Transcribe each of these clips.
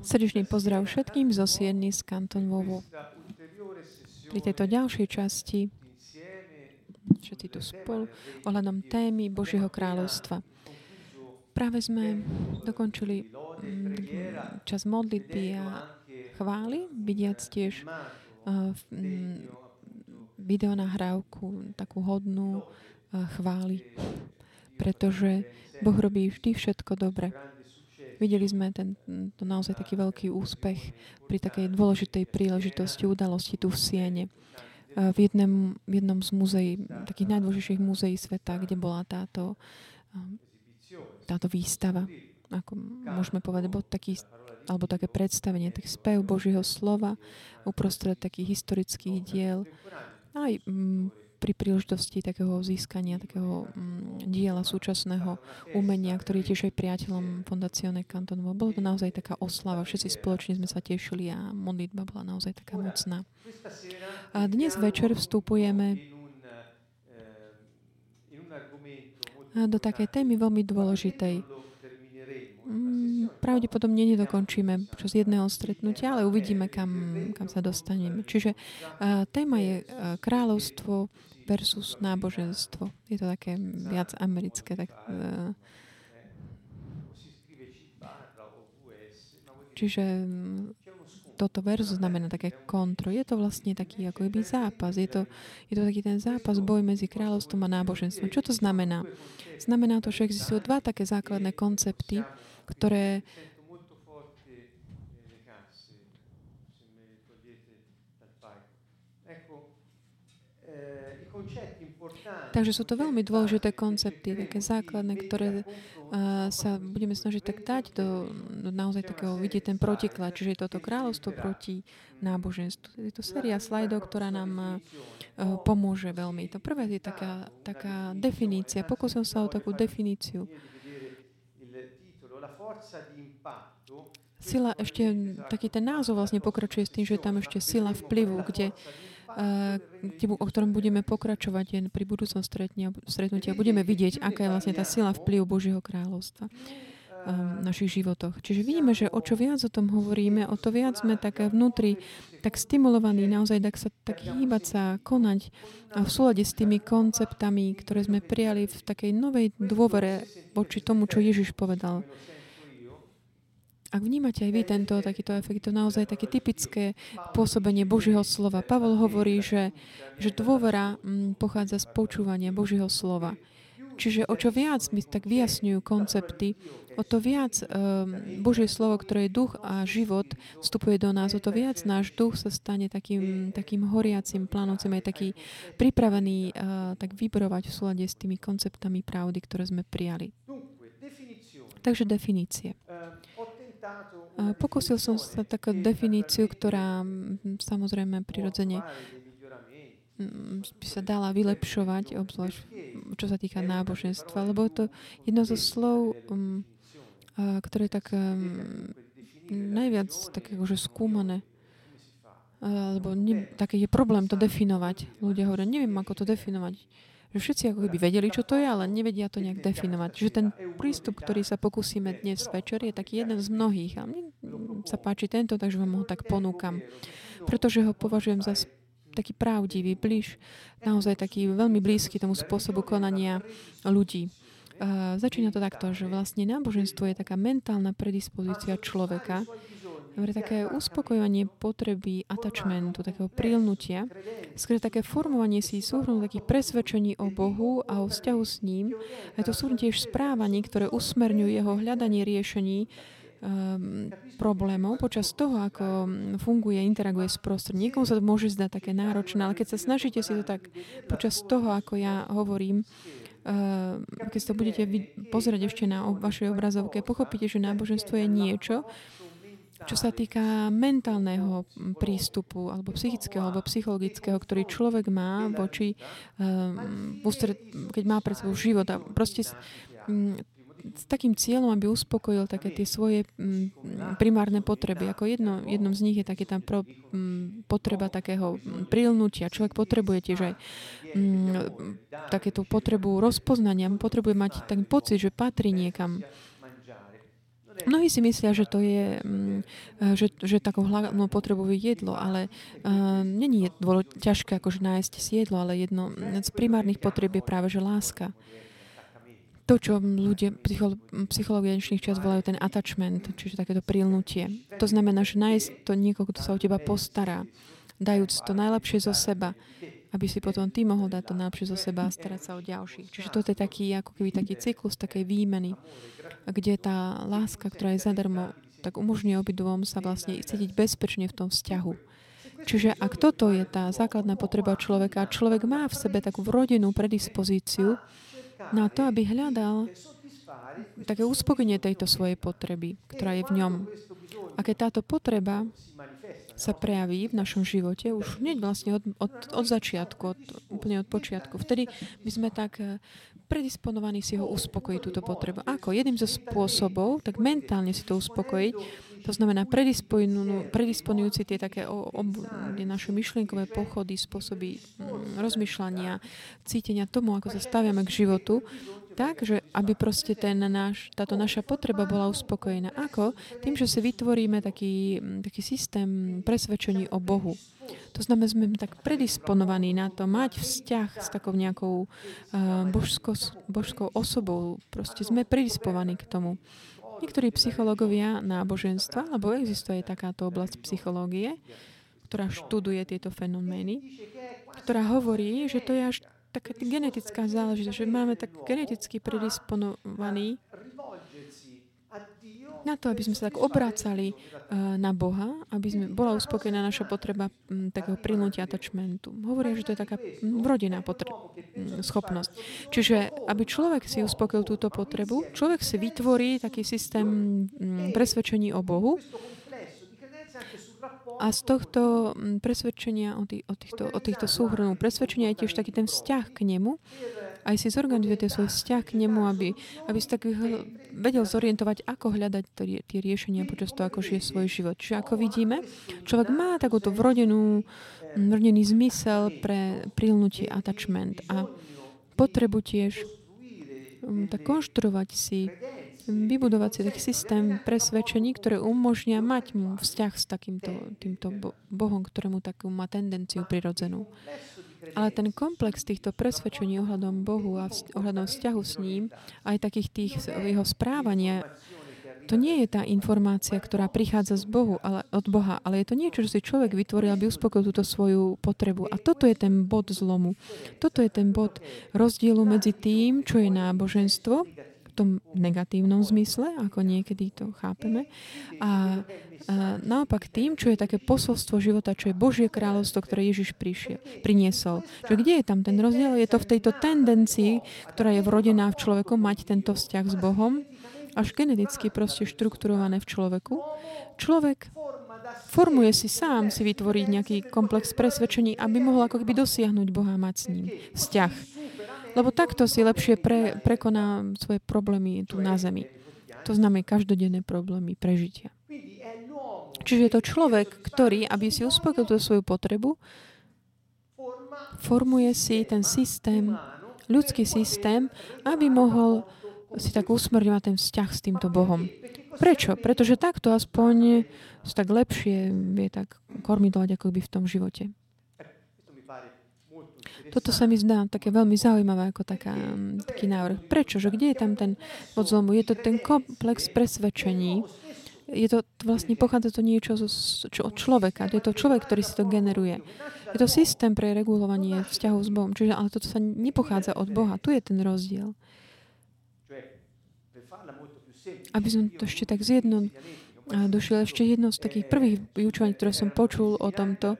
Srdečný pozdrav všetkým zo Sienny z Kanton Vovo. Pri tejto ďalšej časti všetci tu spolu ohľadom témy Božieho kráľovstva. Práve sme dokončili mm, čas modlitby a chvály, vidiac tiež mm, videonahrávku takú hodnú chvály, pretože Boh robí vždy všetko dobre. Videli sme ten, to naozaj taký veľký úspech pri takej dôležitej príležitosti, udalosti tu v Siene. V jednom, v jednom z muzeí, takých najdôležitejších muzeí sveta, kde bola táto, táto výstava. Ako môžeme povedať, bol taký, alebo také predstavenie, tak spev Božieho slova uprostred takých historických diel. Aj pri príležitosti takého získania takého mm, diela súčasného umenia, ktorý je tiež aj priateľom Fondacione Cantonovo. Bolo to naozaj taká oslava. Všetci spoločne sme sa tešili a modlitba bola naozaj taká mocná. A dnes večer vstupujeme do takej témy veľmi dôležitej pravdepodobne nedokončíme počas jedného stretnutia, ale uvidíme, kam, kam sa dostaneme. Čiže uh, téma je uh, kráľovstvo versus náboženstvo. Je to také viac americké. Tak, uh, čiže toto versus znamená také kontro. Je to vlastne taký ako keby zápas. Je to, je to taký ten zápas, boj medzi kráľovstvom a náboženstvom. Čo to znamená? Znamená to, že existujú dva také základné koncepty, ktoré Takže sú to veľmi dôležité koncepty, také základné, ktoré uh, sa budeme snažiť tak dať do, do naozaj takého vidieť ten protiklad, čiže je toto kráľovstvo proti náboženstvu. Je to séria slajdov, ktorá nám uh, pomôže veľmi. To prvé je taká, taká definícia. Pokúsim sa o takú definíciu. Sila, ešte taký ten názov vlastne pokračuje s tým, že je tam ešte sila vplyvu, kde, uh, o ktorom budeme pokračovať jen pri budúcom stretnutí a budeme vidieť, aká je vlastne tá sila vplyvu Božieho kráľovstva v našich životoch. Čiže vidíme, že o čo viac o tom hovoríme, o to viac sme tak vnútri tak stimulovaní naozaj tak sa tak hýbať sa, konať v súlade s tými konceptami, ktoré sme prijali v takej novej dôvere voči tomu, čo Ježiš povedal. Ak vnímate aj vy tento takýto efekt, to naozaj také typické pôsobenie Božieho slova. Pavol hovorí, že, že dôvera mm, pochádza z počúvania Božieho slova. Čiže o čo viac mi tak vyjasňujú koncepty, o to viac um, Božie slovo, ktoré je duch a život, vstupuje do nás, o to viac náš duch sa stane takým, takým horiacim, plánocim, aj taký pripravený uh, tak vybrovať v súlade s tými konceptami pravdy, ktoré sme prijali. Takže definície. Pokusil som sa takú definíciu, ktorá samozrejme prirodzene by sa dala vylepšovať, obzvlášť čo sa týka náboženstva, lebo to jedno zo slov, ktoré je tak najviac také akože skúmané, alebo ne, také je problém to definovať. Ľudia hovoria, neviem, ako to definovať že všetci ako keby vedeli, čo to je, ale nevedia to nejak definovať. Že ten prístup, ktorý sa pokúsime dnes večer, je taký jeden z mnohých. A mne sa páči tento, takže vám ho tak ponúkam. Pretože ho považujem za taký pravdivý, blíž, naozaj taký veľmi blízky tomu spôsobu konania ľudí. Uh, začína to takto, že vlastne náboženstvo je taká mentálna predispozícia človeka, Dobre, také uspokojovanie potreby attachmentu, takého prilnutia, skôr také formovanie si súhrnu takých presvedčení o Bohu a o vzťahu s ním. A to sú tiež správaní, ktoré usmerňujú jeho hľadanie riešení um, problémov počas toho, ako funguje, interaguje s prostredím. Niekomu sa to môže zdať také náročné, ale keď sa snažíte si to tak počas toho, ako ja hovorím, uh, keď sa budete pozrieť ešte na vašej obrazovke, pochopíte, že náboženstvo je niečo, čo sa týka mentálneho prístupu, alebo psychického, alebo psychologického, ktorý človek má voči, um, keď má pred sebou život a proste um, s takým cieľom, aby uspokojil také tie svoje um, primárne potreby. Ako jedno, jednom z nich je také tá pro, um, potreba takého prilnutia. Človek potrebuje tiež aj takéto potrebu rozpoznania. Potrebuje mať ten pocit, že patrí niekam Mnohí si myslia, že to je, mm, že, že takou hlavnou potrebou je jedlo, ale uh, není je ťažké akože nájsť si jedlo, ale jedno z primárnych potrieb je práve že láska. To, čo ľudia, psycholo, psychológia čas volajú ten attachment, čiže takéto prilnutie. To znamená, že nájsť to niekoho, kto sa o teba postará, dajúc to najlepšie zo seba, aby si potom ty mohol dať to najlepšie zo seba a starať sa o ďalších. Čiže toto je taký, ako keby taký cyklus takej výmeny, kde tá láska, ktorá je zadarmo, tak umožňuje obidvom sa vlastne cítiť bezpečne v tom vzťahu. Čiže ak toto je tá základná potreba človeka, človek má v sebe takú vrodenú predispozíciu na to, aby hľadal také uspokojenie tejto svojej potreby, ktorá je v ňom. A keď táto potreba sa prejaví v našom živote už hneď vlastne od, od, od začiatku, od, úplne od počiatku. Vtedy my sme tak eh, predisponovaní si ho uspokojiť túto potrebu. Ako? Jedným zo spôsobov, tak mentálne si to uspokojiť, to znamená predisponujúci tie také ob, tie naše myšlienkové pochody, spôsoby mm, rozmýšľania, cítenia tomu, ako sa staviame k životu, tak, že aby proste ten náš, táto naša potreba bola uspokojená. Ako? Tým, že si vytvoríme taký, taký systém presvedčení o Bohu. To znamená, sme tak predisponovaní na to mať vzťah s takou nejakou uh, božskou, božskou osobou. Proste sme predispovaní k tomu. Niektorí psychológovia náboženstva, lebo existuje takáto oblasť psychológie, ktorá študuje tieto fenomény, ktorá hovorí, že to je až taká genetická záležitosť, že máme tak geneticky predisponovaný na to, aby sme sa tak obracali uh, na Boha, aby sme, bola uspokojená naša potreba takého prilnutia attachmentu. Hovoria, že to je taká vrodená potre- schopnosť. Čiže, aby človek si uspokojil túto potrebu, človek si vytvorí taký systém presvedčení o Bohu, a z tohto mm, presvedčenia o, tých, o týchto, o týchto súhrnov presvedčenia je tiež taký ten vzťah k nemu, aj si zorganizujete svoj vzťah k nemu, aby, aby si tak vedel zorientovať, ako hľadať to, tie riešenia počas toho, ako žije svoj život. Čiže ako vidíme, človek má takúto vrodenú, vrodený zmysel pre prilnutie attachment a potrebu tiež mm, tak konštruovať si vybudovať si taký systém presvedčení, ktoré umožnia mať mu vzťah s takýmto týmto Bohom, ktorému takú má tendenciu prirodzenú. Ale ten komplex týchto presvedčení ohľadom Bohu a ohľadom vzťahu s ním, aj takých tých jeho správania, to nie je tá informácia, ktorá prichádza z Bohu, ale, od Boha, ale je to niečo, čo si človek vytvoril, aby uspokojil túto svoju potrebu. A toto je ten bod zlomu. Toto je ten bod rozdielu medzi tým, čo je náboženstvo tom negatívnom zmysle, ako niekedy to chápeme. A, a naopak tým, čo je také posolstvo života, čo je Božie kráľovstvo, ktoré Ježiš prišiel, priniesol. Čo kde je tam ten rozdiel? Je to v tejto tendencii, ktorá je vrodená v človeku, mať tento vzťah s Bohom, až geneticky proste štrukturované v človeku. Človek formuje si sám si vytvoriť nejaký komplex presvedčení, aby mohol ako keby dosiahnuť Boha mať s ním vzťah. Lebo takto si lepšie pre, prekoná svoje problémy tu na zemi. To znamená každodenné problémy prežitia. Čiže je to človek, ktorý, aby si uspokojil tú svoju potrebu, formuje si ten systém, ľudský systém, aby mohol si tak usmerňovať ten vzťah s týmto Bohom. Prečo? Pretože takto aspoň tak lepšie vie tak kormidovať ako by v tom živote. Toto sa mi zdá také veľmi zaujímavé ako taká, mm, taký návrh. Prečo? Že kde je tam ten odzlomu? Je to ten komplex presvedčení. Je to vlastne, pochádza to niečo zo, čo, od človeka. Je to človek, ktorý si to generuje. Je to systém pre regulovanie vzťahov s Bohom. Čiže, ale toto sa nepochádza od Boha. Tu je ten rozdiel. Aby som to ešte tak zjedno, došiel ešte jedno z takých prvých vyučovaní, ktoré som počul o tomto,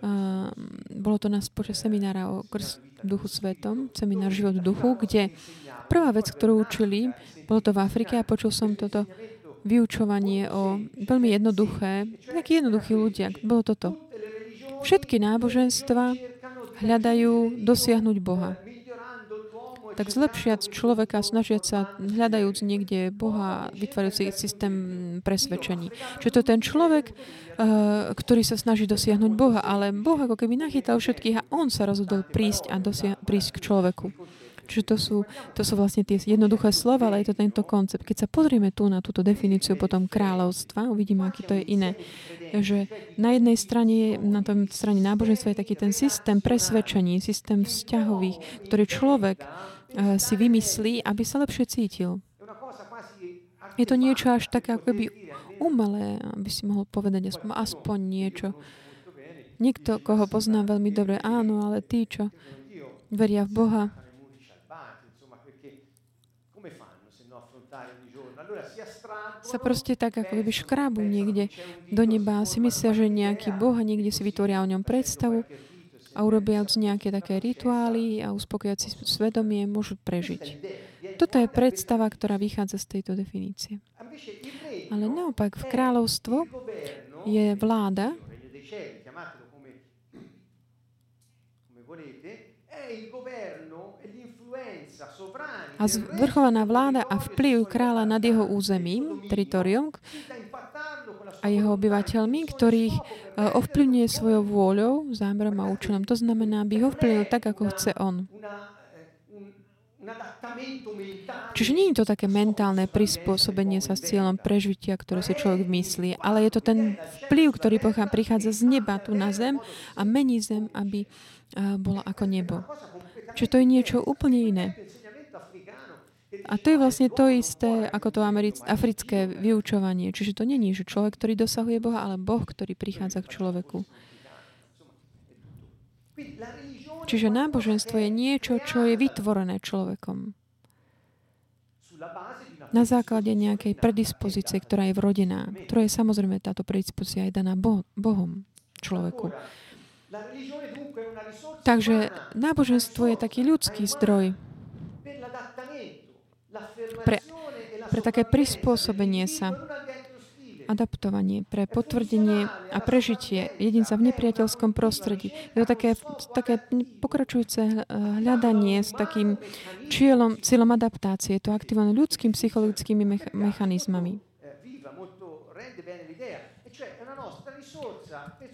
Uh, bolo to nás počas seminára o krst duchu svetom, seminár život duchu, kde prvá vec, ktorú učili, bolo to v Afrike a počul som toto vyučovanie o veľmi jednoduché, takí jednoduchí ľudia. Bolo toto. Všetky náboženstva hľadajú dosiahnuť Boha tak zlepšiac človeka, snažiať sa, hľadajúc niekde Boha, vytvárajúci systém presvedčení. Čiže to je ten človek, uh, ktorý sa snaží dosiahnuť Boha, ale Boh ako keby nachytal všetkých a on sa rozhodol prísť a dosia- prísť k človeku. Čiže to sú, to sú vlastne tie jednoduché slova, ale je to tento koncept. Keď sa pozrieme tu na túto definíciu potom kráľovstva, uvidíme, aký to je iné. Že na jednej strane, na tom strane náboženstva je taký ten systém presvedčení, systém vzťahových, ktorý človek si vymyslí, aby sa lepšie cítil. Je to niečo až také ako by umelé, aby si mohol povedať aspoň, aspoň niečo. Niekto, koho poznám veľmi dobre, áno, ale tí, čo veria v Boha, sa proste tak ako keby škrábu niekde do neba si myslia, že nejaký Boh a niekde si vytvoria o ňom predstavu a urobiac nejaké také rituály a uspokojiac si svedomie môžu prežiť. Toto je predstava, ktorá vychádza z tejto definície. Ale naopak v kráľovstvo je vláda, a zvrchovaná vláda a vplyv kráľa nad jeho územím, teritorium a jeho obyvateľmi, ktorých e, ovplyvňuje svojou vôľou, zámerom a účelom. To znamená, aby ho vplyvnil tak, ako chce on. Čiže nie je to také mentálne prispôsobenie sa s cieľom prežitia, ktoré si človek myslí, ale je to ten vplyv, ktorý prichádza z neba tu na zem a mení zem, aby e, bola ako nebo. Čiže to je niečo úplne iné. A to je vlastne to isté ako to americ- africké vyučovanie. Čiže to není, že človek, ktorý dosahuje Boha, ale Boh, ktorý prichádza k človeku. Čiže náboženstvo je niečo, čo je vytvorené človekom. Na základe nejakej predispozície, ktorá je vrodená, ktorá je samozrejme táto predispozícia je daná Bohom človeku. Takže náboženstvo je taký ľudský zdroj, pre, pre také prispôsobenie sa, adaptovanie, pre potvrdenie a prežitie jedinca v nepriateľskom prostredí. Je to také, také pokračujúce hľadanie s takým cieľom, cieľom adaptácie. Je to aktivované ľudským psychologickými mecha- mechanizmami.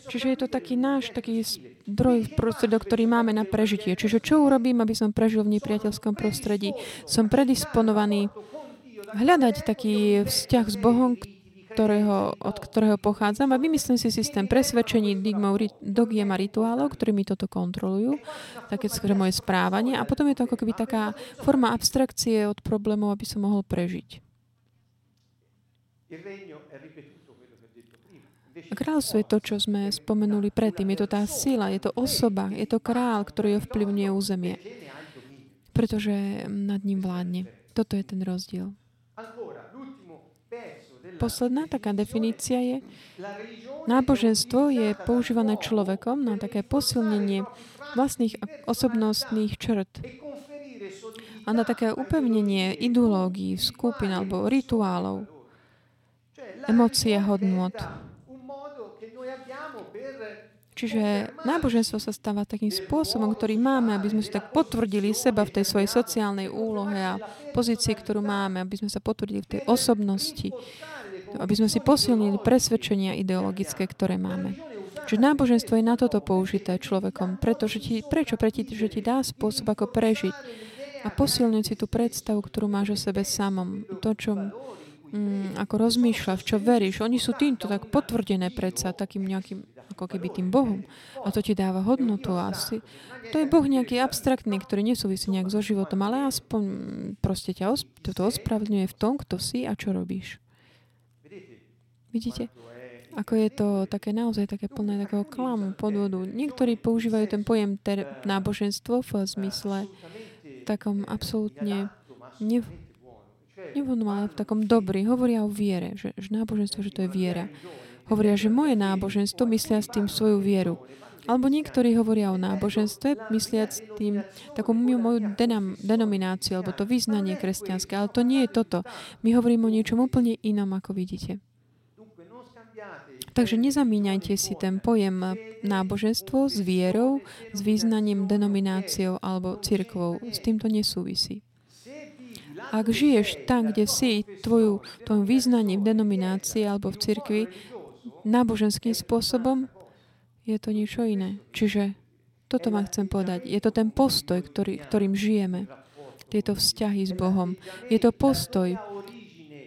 Čiže je to taký náš taký zdroj prostriedok, ktorý máme na prežitie. Čiže čo urobím, aby som prežil v nepriateľskom prostredí? Som predisponovaný hľadať taký vzťah s Bohom, ktorého, od ktorého pochádzam a vymyslím si systém presvedčení, dogiem a rituálov, ktorí mi toto kontrolujú, také moje správanie a potom je to ako keby taká forma abstrakcie od problémov, aby som mohol prežiť. Kráľstvo je to, čo sme spomenuli predtým. Je to tá sila, je to osoba, je to král, ktorý ovplyvňuje územie. Pretože nad ním vládne. Toto je ten rozdiel. Posledná taká definícia je, náboženstvo je používané človekom na také posilnenie vlastných osobnostných črt a na také upevnenie ideológií, skupín alebo rituálov, emócie hodnot. Čiže náboženstvo sa stáva takým spôsobom, ktorý máme, aby sme si tak potvrdili seba v tej svojej sociálnej úlohe a pozícii, ktorú máme, aby sme sa potvrdili v tej osobnosti, aby sme si posilnili presvedčenia ideologické, ktoré máme. Čiže náboženstvo je na toto použité človekom, pretože ti, prečo? Pretože ti dá spôsob, ako prežiť a posilniť si tú predstavu, ktorú máš o sebe samom. To, čo mm, ako rozmýšľaš, čo veríš. Oni sú týmto tak potvrdené predsa takým nejakým, ako keby tým Bohom. A to ti dáva hodnotu asi. To je Boh nejaký abstraktný, ktorý nesúvisí nejak so životom, ale aspoň proste ťa os- to ospravedlňuje v tom, kto si a čo robíš. Vidíte? Ako je to také naozaj také plné takého klamu, podvodu. Niektorí používajú ten pojem ter- náboženstvo v zmysle takom absolútne nev- Nevhodnú, ale v takom dobrý. Hovoria o viere, že, že náboženstvo, že to je viera. Hovoria, že moje náboženstvo myslia s tým svoju vieru. Alebo niektorí hovoria o náboženstve, myslia s tým takú moju denam, denomináciu, alebo to význanie kresťanské. Ale to nie je toto. My hovoríme o niečom úplne inom, ako vidíte. Takže nezamíňajte si ten pojem náboženstvo s vierou, s význaním, denomináciou alebo cirkvou. S týmto nesúvisí. Ak žiješ tam, kde si, tvoju, tvojom význaní v denominácii alebo v cirkvi, náboženským spôsobom, je to niečo iné. Čiže toto vám chcem povedať. Je to ten postoj, ktorý, ktorým žijeme. tieto vzťahy s Bohom. Je to postoj,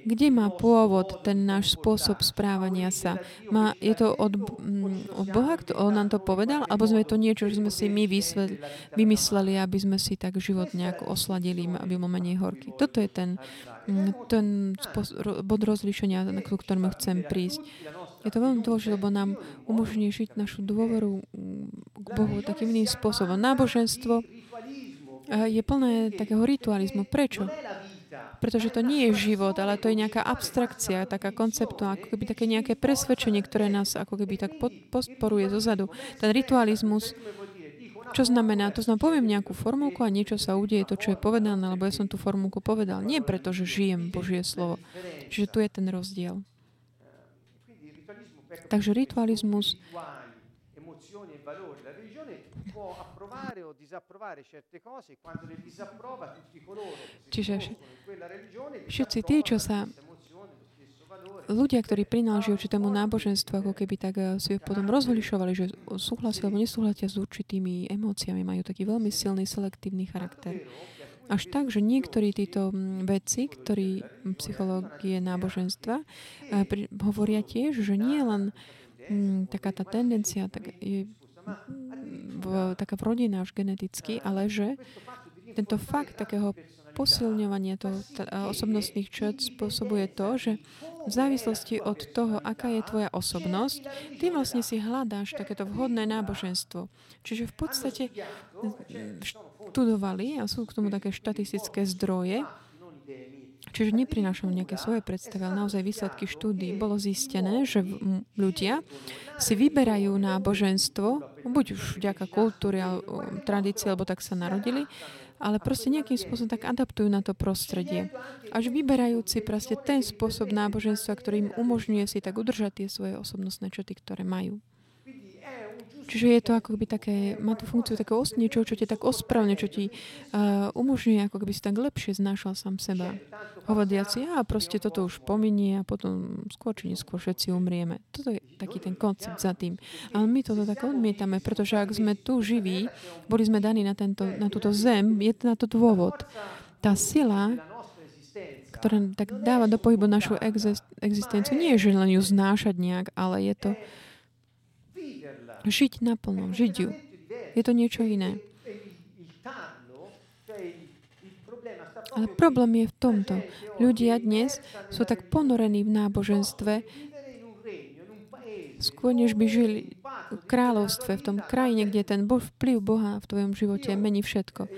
kde má pôvod ten náš spôsob správania sa? Má, je to od, mm, od Boha, kto, on nám to povedal? Alebo sme to niečo, že sme si my vysvetli, vymysleli, aby sme si tak život nejako osladili, aby bol menej horký? Toto je ten, mm, ten bod rozlišenia, na ktorému chcem prísť. Je to veľmi dôležité, lebo nám umožní žiť našu dôveru mm, k Bohu takým iným spôsobom. Náboženstvo eh, je plné takého ritualizmu. Prečo? Pretože to nie je život, ale to je nejaká abstrakcia, taká konceptu, ako keby také nejaké presvedčenie, ktoré nás ako keby tak podporuje zozadu. Ten ritualizmus, čo znamená? To znamená, poviem nejakú formulku a niečo sa udeje, to, čo je povedané, alebo ja som tú formulku povedal. Nie preto, že žijem Božie slovo. Čiže tu je ten rozdiel. Takže ritualizmus Čiže všetci tí, čo sa ľudia, ktorí prináleží určitému náboženstvu, ako keby tak eh, si potom rozhlišovali, že súhlasia alebo nesúhlasia s určitými emóciami, majú taký veľmi silný selektívny charakter. Až tak, že niektorí títo mm, vedci, ktorí psychológie náboženstva, eh, hovoria tiež, že nie len mm, taká tá tendencia tak je, v, taká rodina už geneticky, ale že tento fakt takého posilňovania toho osobnostných črt spôsobuje to, že v závislosti od toho, aká je tvoja osobnosť, ty vlastne si hľadáš takéto vhodné náboženstvo. Čiže v podstate študovali, a sú k tomu také štatistické zdroje, Čiže neprinášam nejaké svoje predstavy, ale naozaj výsledky štúdí bolo zistené, že ľudia si vyberajú náboženstvo, buď už vďaka kultúry, tradícii, alebo tak sa narodili, ale proste nejakým spôsobom tak adaptujú na to prostredie. Až vyberajúci proste ten spôsob náboženstva, ktorý im umožňuje si tak udržať tie svoje osobnostné črty, ktoré majú. Čiže je to ako keby také, má to funkciu takého niečo, čo ti tak ospravne, čo ti uh, umožňuje, ako keby si tak lepšie znášal sám seba. Hovoriac, ja proste toto už pominie a potom skôr či neskôr všetci umrieme. Toto je taký ten koncept za tým. Ale my toto tak odmietame, pretože ak sme tu živí, boli sme daní na, tento, na túto zem, je na to dôvod. Tá sila, ktorá tak dáva do pohybu našu existenciu, nie je, že len ju znášať nejak, ale je to Žiť naplno, žiť ju. Je to niečo iné. Ale problém je v tomto. Ľudia dnes sú tak ponorení v náboženstve, skôr než by žili v kráľovstve, v tom krajine, kde ten vplyv Boha v tvojom živote mení všetko.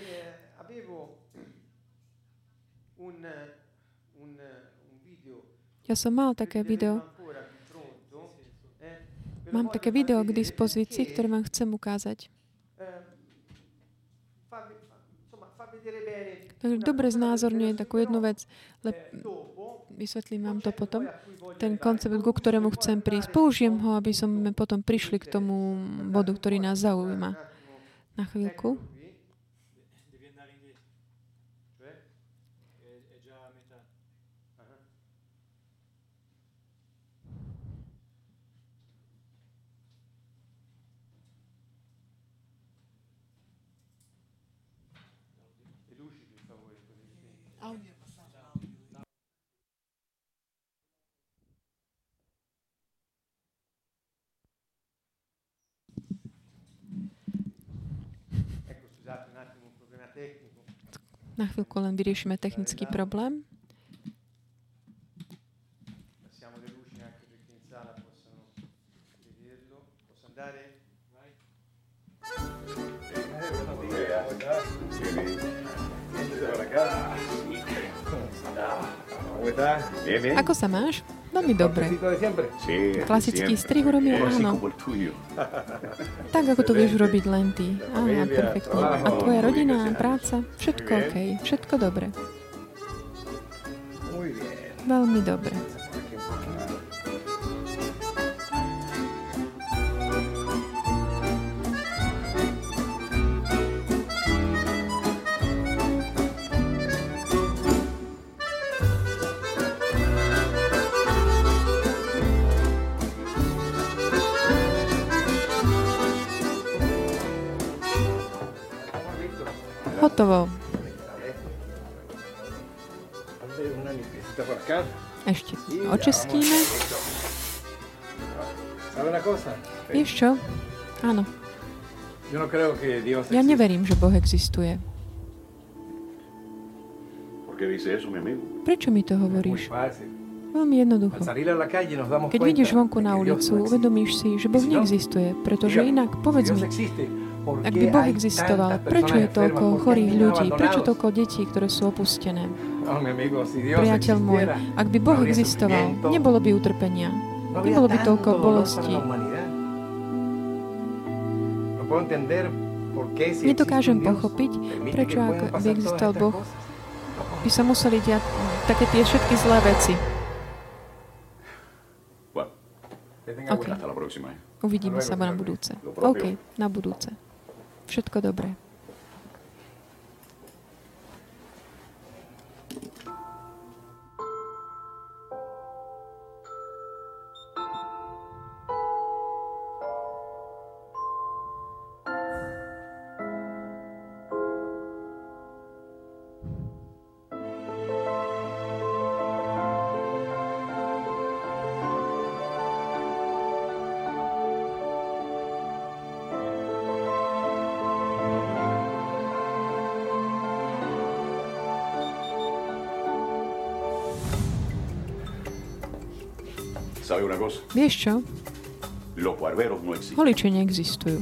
Ja som mal také video, Mám také video k dispozícii, ktoré vám chcem ukázať. Takže dobre znázorňuje takú jednu vec, ale vysvetlím vám to potom. Ten koncept, ku ktorému chcem prísť. Použijem ho, aby sme potom prišli k tomu bodu, ktorý nás zaujíma. Na chvíľku. Na chvíľku len vyriešime technický problém. Ako sa máš? Veľmi dobre. Klasický strih urobím, áno. Tak, ako to vieš robiť len ty. Áno, perfektne. A tvoja rodina, práca, všetko OK, všetko dobre. Veľmi dobre. Hotovo. Ešte očistíme. Vieš čo? Áno. Ja neverím, že Boh existuje. Prečo mi to hovoríš? Veľmi jednoducho. Keď vidíš vonku na ulicu, uvedomíš si, že Boh neexistuje, pretože inak, povedz mi, ak by Boh existoval, prečo je toľko chorých ľudí? Prečo toľko detí, ktoré sú opustené? Priateľ môj, ak by Boh existoval, nebolo by utrpenia. Nebolo by toľko bolesti. Nedokážem pochopiť, prečo ak by existoval Boh, by sa museli diať také tie všetky zlé veci. Okay. Uvidíme sa na budúce. OK, na budúce. Všetko dobré. Vieš čo? Holiče neexistujú.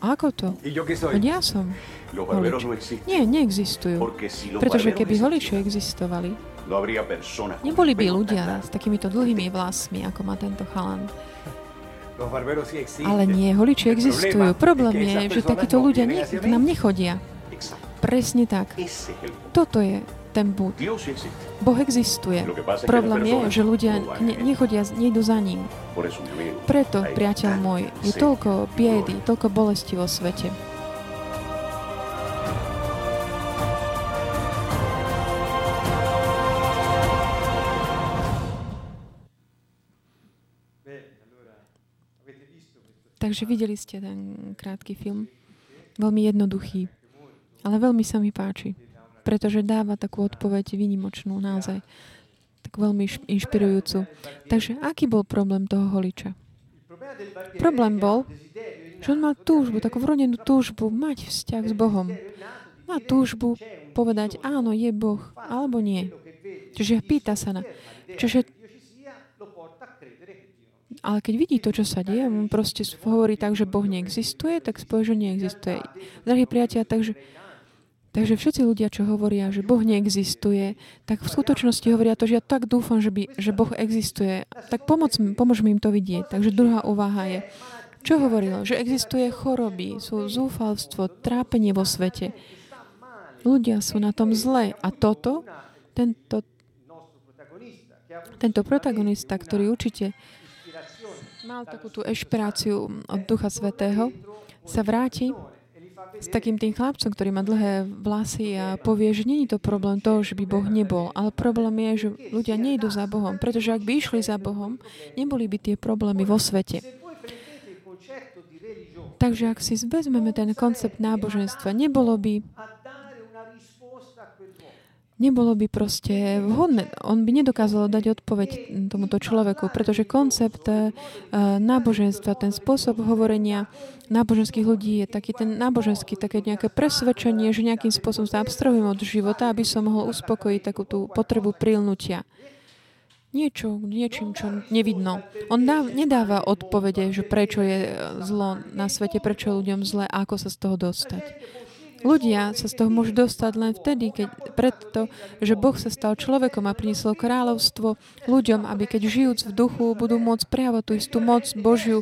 Ako to? Veď ja som holič. Nie, neexistujú. Pretože keby holiče existovali, neboli by ľudia s takýmito dlhými vlasmi, ako má tento chalan. Ale nie, holiči existujú. Problém je, že takíto ľudia ne, k nám nechodia. Presne tak. Toto je ten bud. Boh existuje. Problém je, že ľudia ne, nechodia, nejdu za ním. Preto, priateľ môj, je toľko biedy, toľko bolesti vo svete. Takže videli ste ten krátky film. Veľmi jednoduchý, ale veľmi sa mi páči pretože dáva takú odpoveď výnimočnú naozaj, tak veľmi inšpirujúcu. Takže aký bol problém toho holiča? Problém bol, že on má túžbu, takú vrodenú túžbu mať vzťah s Bohom. Má túžbu povedať, áno, je Boh, alebo nie. Čiže pýta sa na... Čiže ale keď vidí to, čo sa deje, on proste hovorí tak, že Boh neexistuje, tak spoje, že neexistuje. Drahí priatelia, takže Takže všetci ľudia, čo hovoria, že Boh neexistuje, tak v skutočnosti hovoria to, že ja tak dúfam, že, by, že Boh existuje. Tak pomoc, pomôž mi im to vidieť. Takže druhá úvaha je, čo hovoril? Že existuje choroby, sú zúfalstvo, trápenie vo svete. Ľudia sú na tom zle. A toto, tento, tento protagonista, ktorý určite mal takú tú ešpiráciu od Ducha Svetého, sa vráti s takým tým chlapcom, ktorý má dlhé vlasy a povie, že není to problém toho, že by Boh nebol, ale problém je, že ľudia nejdú za Bohom, pretože ak by išli za Bohom, neboli by tie problémy vo svete. Takže ak si vezmeme ten koncept náboženstva, nebolo by nebolo by proste vhodné. On by nedokázal dať odpoveď tomuto človeku, pretože koncept uh, náboženstva, ten spôsob hovorenia náboženských ľudí je taký ten náboženský, také nejaké presvedčenie, že nejakým spôsobom sa abstrahujem od života, aby som mohol uspokojiť takú tú potrebu prilnutia. Niečo, niečím, čo nevidno. On dá, nedáva odpovede, že prečo je zlo na svete, prečo je ľuďom zle a ako sa z toho dostať. Ľudia sa z toho môžu dostať len vtedy, keď preto, že Boh sa stal človekom a priniesol kráľovstvo ľuďom, aby keď žijúc v duchu budú môcť prejavovať tú istú moc Božiu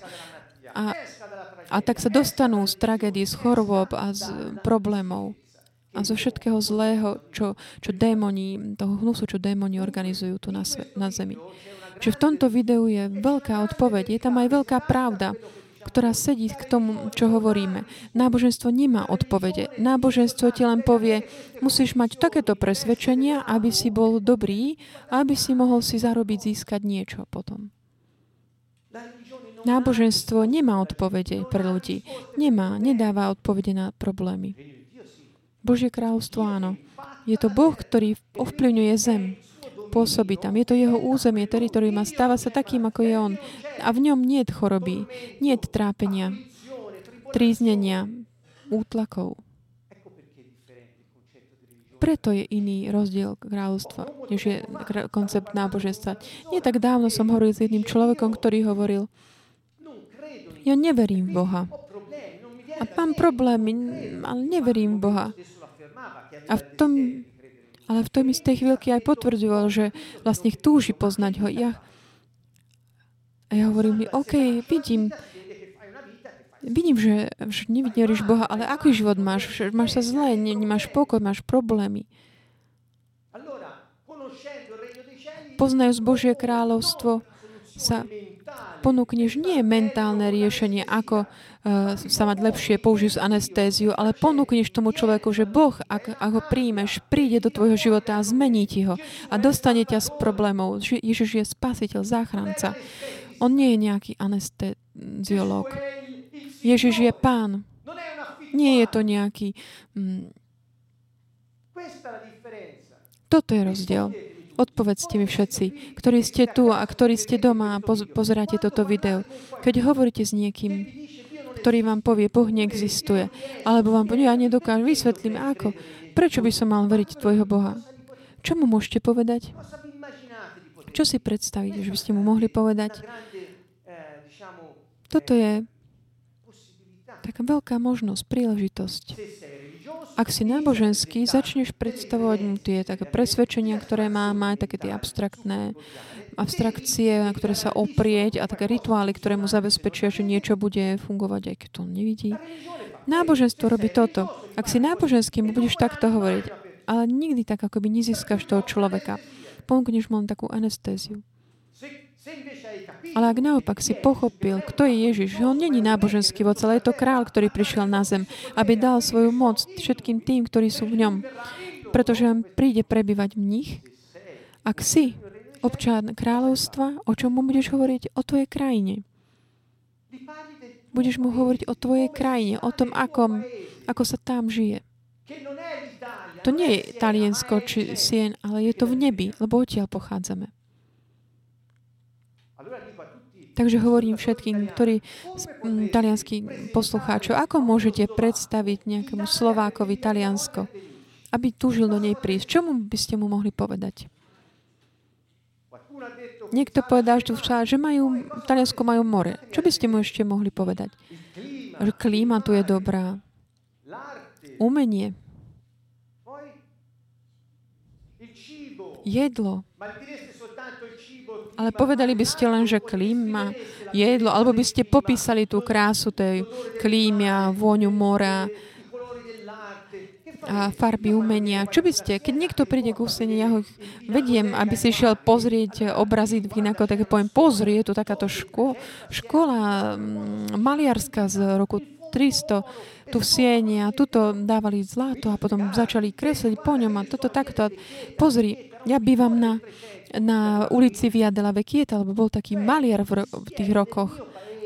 a, a tak sa dostanú z tragédie, z chorôb a z problémov a zo všetkého zlého, čo, čo démoni, toho hnusu, čo démoni organizujú tu na, sve, na zemi. Čiže v tomto videu je veľká odpoveď, je tam aj veľká pravda ktorá sedí k tomu, čo hovoríme. Náboženstvo nemá odpovede. Náboženstvo ti len povie, musíš mať takéto presvedčenia, aby si bol dobrý aby si mohol si zarobiť, získať niečo potom. Náboženstvo nemá odpovede pre ľudí. Nemá, nedáva odpovede na problémy. Božie kráľovstvo áno. Je to Boh, ktorý ovplyvňuje zem. Pôsobí tam. Je to jeho územie, teritorium a stáva sa takým, ako je on. A v ňom nie je choroby, nie je trápenia, tríznenia, útlakov. Preto je iný rozdiel kráľovstva, než je koncept náboženstva. Nie tak dávno som hovoril s jedným človekom, ktorý hovoril, ja neverím v Boha. A mám problémy, ale neverím v Boha. A v tom, ale v tom istej chvíľke aj potvrdzoval, že vlastne túži poznať ho. Ja, a ja hovorím mi, OK, vidím, vidím, že, že nevidíš Boha, ale aký život máš? Máš sa zle, nemáš pokoj, máš problémy. Poznajúc Božie kráľovstvo, sa ponúkneš nie mentálne riešenie, ako uh, sa mať lepšie použiť anestéziu, ale ponúkneš tomu človeku, že Boh, ak, ak ho príjmeš, príde do tvojho života a zmení ti ho a dostane ťa z problémov. Ježiš je spasiteľ, záchranca. On nie je nejaký anestéziológ. Ježiš je pán. Nie je to nejaký... Mm, toto je rozdiel. Odpovedzte mi všetci, ktorí ste tu a ktorí ste doma a pozeráte toto video. Keď hovoríte s niekým, ktorý vám povie, Boh neexistuje, alebo vám povie, ja nedokážem, vysvetlím, ako. Prečo by som mal veriť tvojho Boha? Čo mu môžete povedať? Čo si predstavíte, že by ste mu mohli povedať? Toto je taká veľká možnosť, príležitosť. Ak si náboženský, začneš predstavovať mu tie také presvedčenia, ktoré má, má také tie abstraktné abstrakcie, na ktoré sa oprieť a také rituály, ktoré mu zabezpečia, že niečo bude fungovať, aj keď to on nevidí. Náboženstvo robí toto. Ak si náboženský, mu budeš takto hovoriť, ale nikdy tak akoby nezískaš toho človeka. Ponúkneš mu len takú anestéziu. Ale ak naopak si pochopil, kto je Ježiš, že on není náboženský vodca, ale je to král, ktorý prišiel na zem, aby dal svoju moc všetkým tým, ktorí sú v ňom. Pretože on príde prebývať v nich. Ak si občan kráľovstva, o čom mu budeš hovoriť? O tvojej krajine. Budeš mu hovoriť o tvojej krajine, o tom, akom, ako sa tam žije. To nie je Taliensko či Sien, ale je to v nebi, lebo odtiaľ pochádzame. Takže hovorím všetkým, ktorí talianskí poslucháčov, ako môžete predstaviť nejakému Slovákovi Taliansko, aby túžil do nej prísť? Čo mu by ste mu mohli povedať? Niekto povedal, že majú, v Taliansku majú more. Čo by ste mu ešte mohli povedať? Že klíma tu je dobrá. Umenie. Jedlo. Ale povedali by ste len, že klíma, jedlo, alebo by ste popísali tú krásu tej klímy a vôňu mora a farby umenia. Čo by ste, keď niekto príde k úsene, ja ho vediem, aby si šiel pozrieť obrazy inako, tak poviem, pozri, je tu takáto ško- škola mm, maliarská z roku 300 tu v Siene a tuto dávali zlato a potom začali kresliť po ňom a toto takto. Pozri, ja bývam na na ulici Via della Vecchieta, lebo bol taký maliar v, ro- v tých rokoch.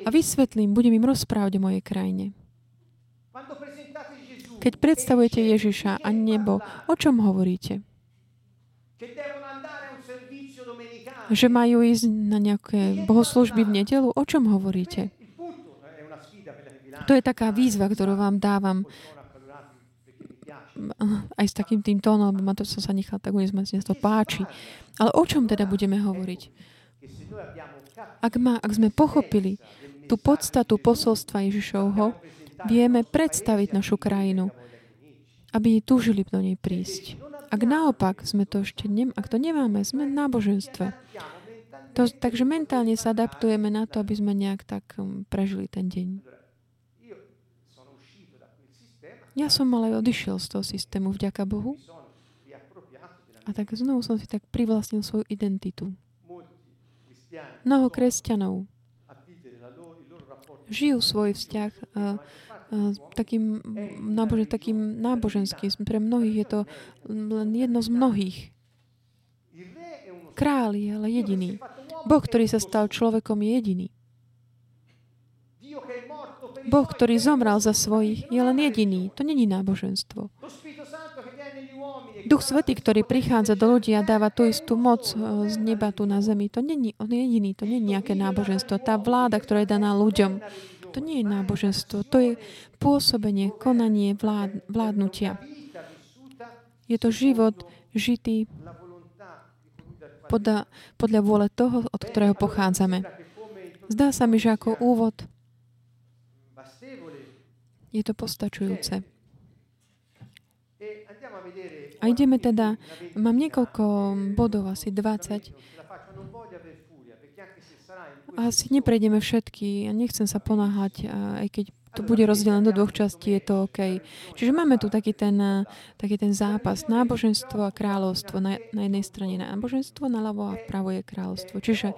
A vysvetlím, budem im rozprávať o mojej krajine. Keď predstavujete Ježiša a nebo, o čom hovoríte? Že majú ísť na nejaké bohoslužby v nedelu? O čom hovoríte? To je taká výzva, ktorú vám dávam aj s takým tým tónom, lebo ma to som sa nechal tak unesť, to páči. Ale o čom teda budeme hovoriť? Ak, ma, ak sme pochopili tú podstatu posolstva Ježišovho, vieme predstaviť našu krajinu, aby túžili do nej prísť. Ak naopak sme to ešte nem, ak to nemáme, sme v náboženstve. To, takže mentálne sa adaptujeme na to, aby sme nejak tak um, prežili ten deň. Ja som ale odišiel z toho systému, vďaka Bohu. A tak znovu som si tak privlastnil svoju identitu. Mnoho kresťanov žijú svoj vzťah a, a, takým, nábožen, takým náboženským. Pre mnohých je to len jedno z mnohých. Král je ale jediný. Boh, ktorý sa stal človekom, je jediný. Boh, ktorý zomral za svojich, je len jediný. To není náboženstvo. Duch Svetý, ktorý prichádza do ľudí a dáva tú istú moc eh, z neba tu na zemi, to není, on je jediný, to je nejaké náboženstvo. Tá vláda, ktorá je daná ľuďom, to nie je náboženstvo, to je pôsobenie, konanie vlád, vládnutia. Je to život žitý podľa, podľa vôle toho, od ktorého pochádzame. Zdá sa mi, že ako úvod je to postačujúce. A ideme teda, mám niekoľko bodov, asi 20. Asi neprejdeme všetky, ja nechcem sa ponáhať, aj keď to bude rozdelené do dvoch častí, je to OK. Čiže máme tu taký ten, taký ten zápas. Náboženstvo a kráľovstvo. Na, na jednej strane náboženstvo, na ľavo a vpravo je kráľovstvo. Čiže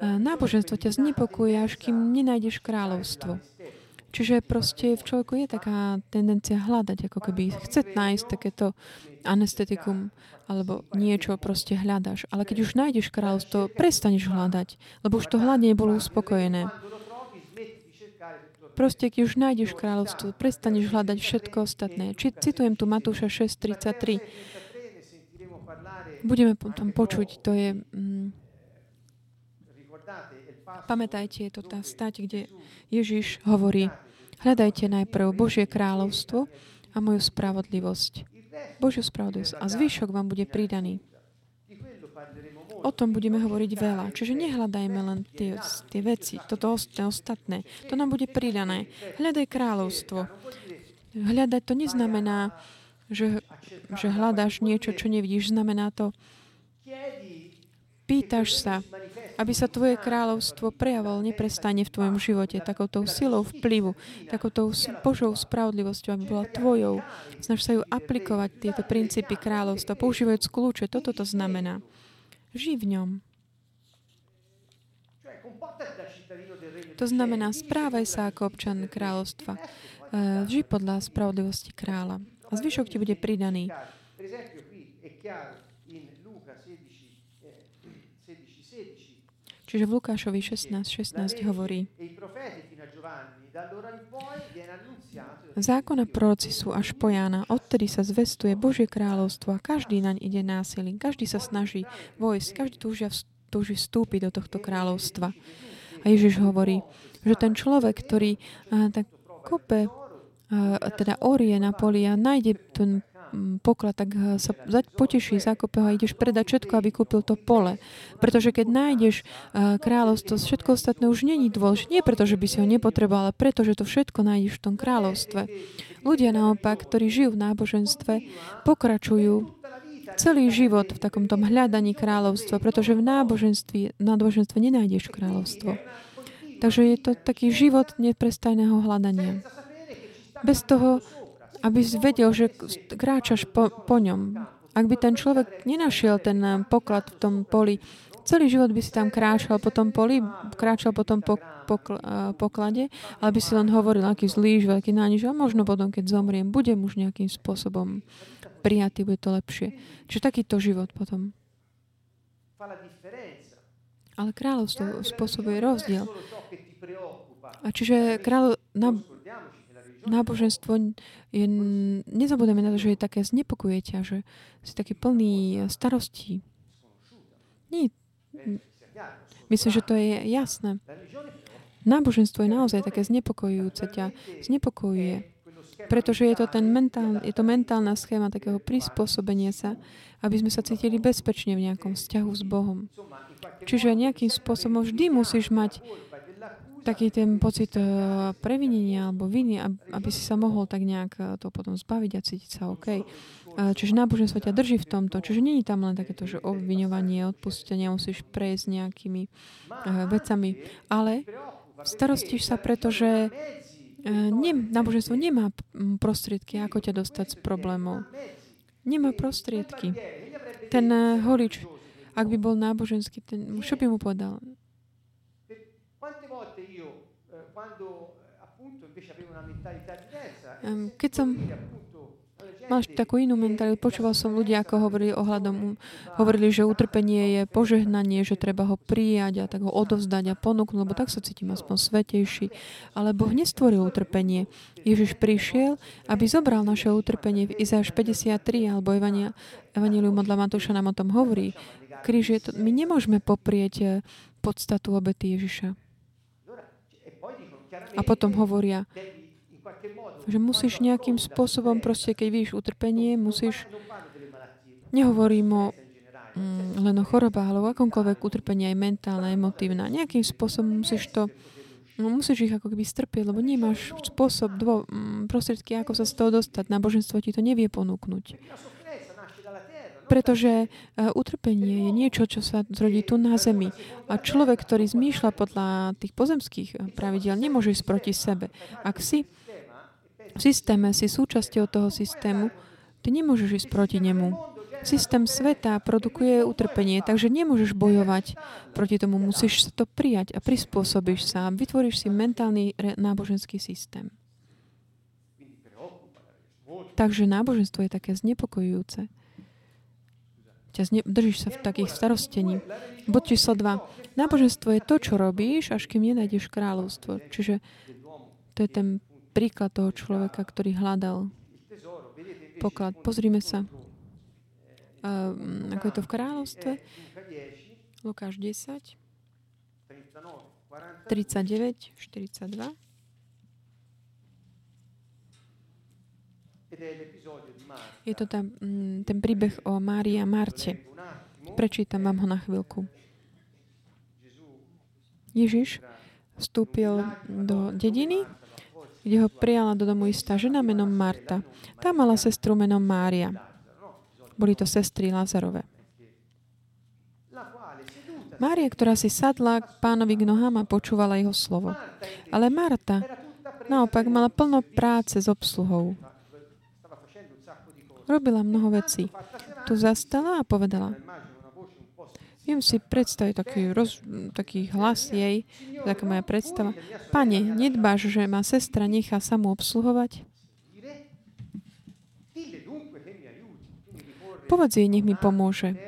náboženstvo ťa znepokuje, až kým nenájdeš kráľovstvo. Čiže proste v človeku je taká tendencia hľadať, ako keby chce nájsť takéto anestetikum alebo niečo proste hľadaš. Ale keď už nájdeš kráľovstvo, prestaneš hľadať, lebo už to hľadanie bolo uspokojené. Proste, keď už nájdeš kráľovstvo, prestaneš hľadať všetko ostatné. Či, citujem tu Matúša 6.33. Budeme potom počuť, to je... Mm, pamätajte, je to tá stať, kde Ježiš hovorí, hľadajte najprv Božie kráľovstvo a moju spravodlivosť. Božiu spravodlivosť a zvyšok vám bude pridaný. O tom budeme hovoriť veľa. Čiže nehľadajme len tie, tie veci, toto ostatné. To nám bude pridané. Hľadaj kráľovstvo. Hľadať to neznamená, že, že hľadáš niečo, čo nevidíš. Znamená to, pýtaš sa, aby sa Tvoje kráľovstvo prejavilo neprestane v Tvojom živote, takouto silou vplyvu, takouto Božou spravodlivosťou, aby bola Tvojou. Snaž sa ju aplikovať, tieto princípy kráľovstva, používajúc kľúče. Toto to znamená. Ži v ňom. To znamená, správaj sa ako občan kráľovstva. Eh, ži podľa spravodlivosti kráľa. A zvyšok ti bude pridaný. Čiže v Lukášovi 16, 16 hovorí, Zákon a proroci sú až po Jána. Odtedy sa zvestuje Božie kráľovstvo a každý naň ide násilím. Každý sa snaží vojsť, každý túžia, túži vstúpiť do tohto kráľovstva. A Ježiš hovorí, že ten človek, ktorý a, tak kope, a, teda orie na poli a nájde ten poklad, tak eh, sa poteší, zakope ho a ideš predať všetko, aby kúpil to pole. Pretože keď nájdeš eh, kráľovstvo, všetko ostatné už není dôležité. Nie preto, že by si ho nepotreboval, ale preto, že to všetko nájdeš v tom kráľovstve. Ľudia naopak, ktorí žijú v náboženstve, pokračujú celý život v takomto hľadaní kráľovstva, pretože v náboženstve, náboženstve nenájdeš kráľovstvo. Takže je to taký život neprestajného hľadania. Bez toho aby si vedel, že kráčaš po, po ňom. Ak by ten človek nenašiel ten eh, poklad v tom poli, celý život by si tam kráčal po tom poli, kráčal po tom pok, pokl, uh, poklade, ale by si len hovoril, aký zlý, veľký nániž a možno potom, keď zomriem, budem už nejakým spôsobom prijatý, bude to lepšie. Čiže takýto život potom. Ale kráľovstvo spôsobuje rozdiel. A čiže kráľ, na, náboženstvo je, nezabudeme na to, že je také znepokuje ťa, že si taký plný starostí. Nie. Myslím, že to je jasné. Náboženstvo je naozaj také znepokojujúce ťa. Znepokojuje. Pretože je to, ten mentál, je to mentálna schéma takého prispôsobenia sa, aby sme sa cítili bezpečne v nejakom vzťahu s Bohom. Čiže nejakým spôsobom vždy musíš mať taký ten pocit eh, previnenia alebo viny, aby si sa mohol tak nejak eh, to potom zbaviť a cítiť sa OK. Eh, čiže náboženstvo ťa drží v tomto. Čiže není tam len takéto, že obviňovanie, odpustenie, musíš prejsť nejakými vecami. Ale starostíš sa, pretože ne, náboženstvo nemá prostriedky, ako ťa dostať z problémov. Nemá prostriedky. Ten holič, ak by bol náboženský, ten, čo by mu povedal? Keď som máš takú inú mentalitu. Počúval som ľudia, ako hovorili ohľadom, hovorili, že utrpenie je požehnanie, že treba ho prijať a tak ho odovzdať a ponúknuť, lebo tak sa cítim aspoň svetejší. Ale Boh nestvoril utrpenie. Ježiš prišiel, aby zobral naše utrpenie v Izáš 53 alebo Evangelium od Matúša nám o tom hovorí. Kríž je to, my nemôžeme poprieť eh, podstatu obety Ježiša. A potom hovoria, že musíš nejakým spôsobom, proste keď vidíš utrpenie, musíš, nehovorím o mm, len o chorobách, ale o akomkoľvek utrpení, aj mentálne, emotívne. Nejakým spôsobom musíš to, no, musíš ich ako keby strpieť, lebo nemáš spôsob, dvo, mm, prostriedky, ako sa z toho dostať. Náboženstvo ti to nevie ponúknuť. Pretože uh, utrpenie je niečo, čo sa zrodí tu na zemi. A človek, ktorý zmýšľa podľa tých pozemských pravidel, nemôže ísť proti sebe. Ak si systéme, si súčasťou toho systému, ty nemôžeš ísť proti nemu. Systém sveta produkuje utrpenie, takže nemôžeš bojovať proti tomu. Musíš sa to prijať a prispôsobíš sa. Vytvoríš si mentálny náboženský systém. Takže náboženstvo je také znepokojujúce. Ťa zne, držíš sa v takých starostení. Bod číslo 2. Náboženstvo je to, čo robíš, až kým nenájdeš kráľovstvo. Čiže to je ten príklad toho človeka, ktorý hľadal poklad. Pozrime sa, uh, ako je to v kráľovstve. Lukáš 10, 39, 42. Je to tam, mm, ten príbeh o Márii a Marte. Prečítam vám ho na chvíľku. Ježiš vstúpil do dediny kde ho prijala do domu istá žena menom Marta. Tá mala sestru menom Mária. Boli to sestry Lazarove. Mária, ktorá si sadla k pánovi k nohám a počúvala jeho slovo. Ale Marta naopak mala plno práce s obsluhou. Robila mnoho vecí. Tu zastala a povedala, Viem si predstaviť taký, roz, taký hlas jej, taká moja predstava. Pane, nedbáš, že ma sestra nechá samú obsluhovať? Povedz jej, nech mi pomôže.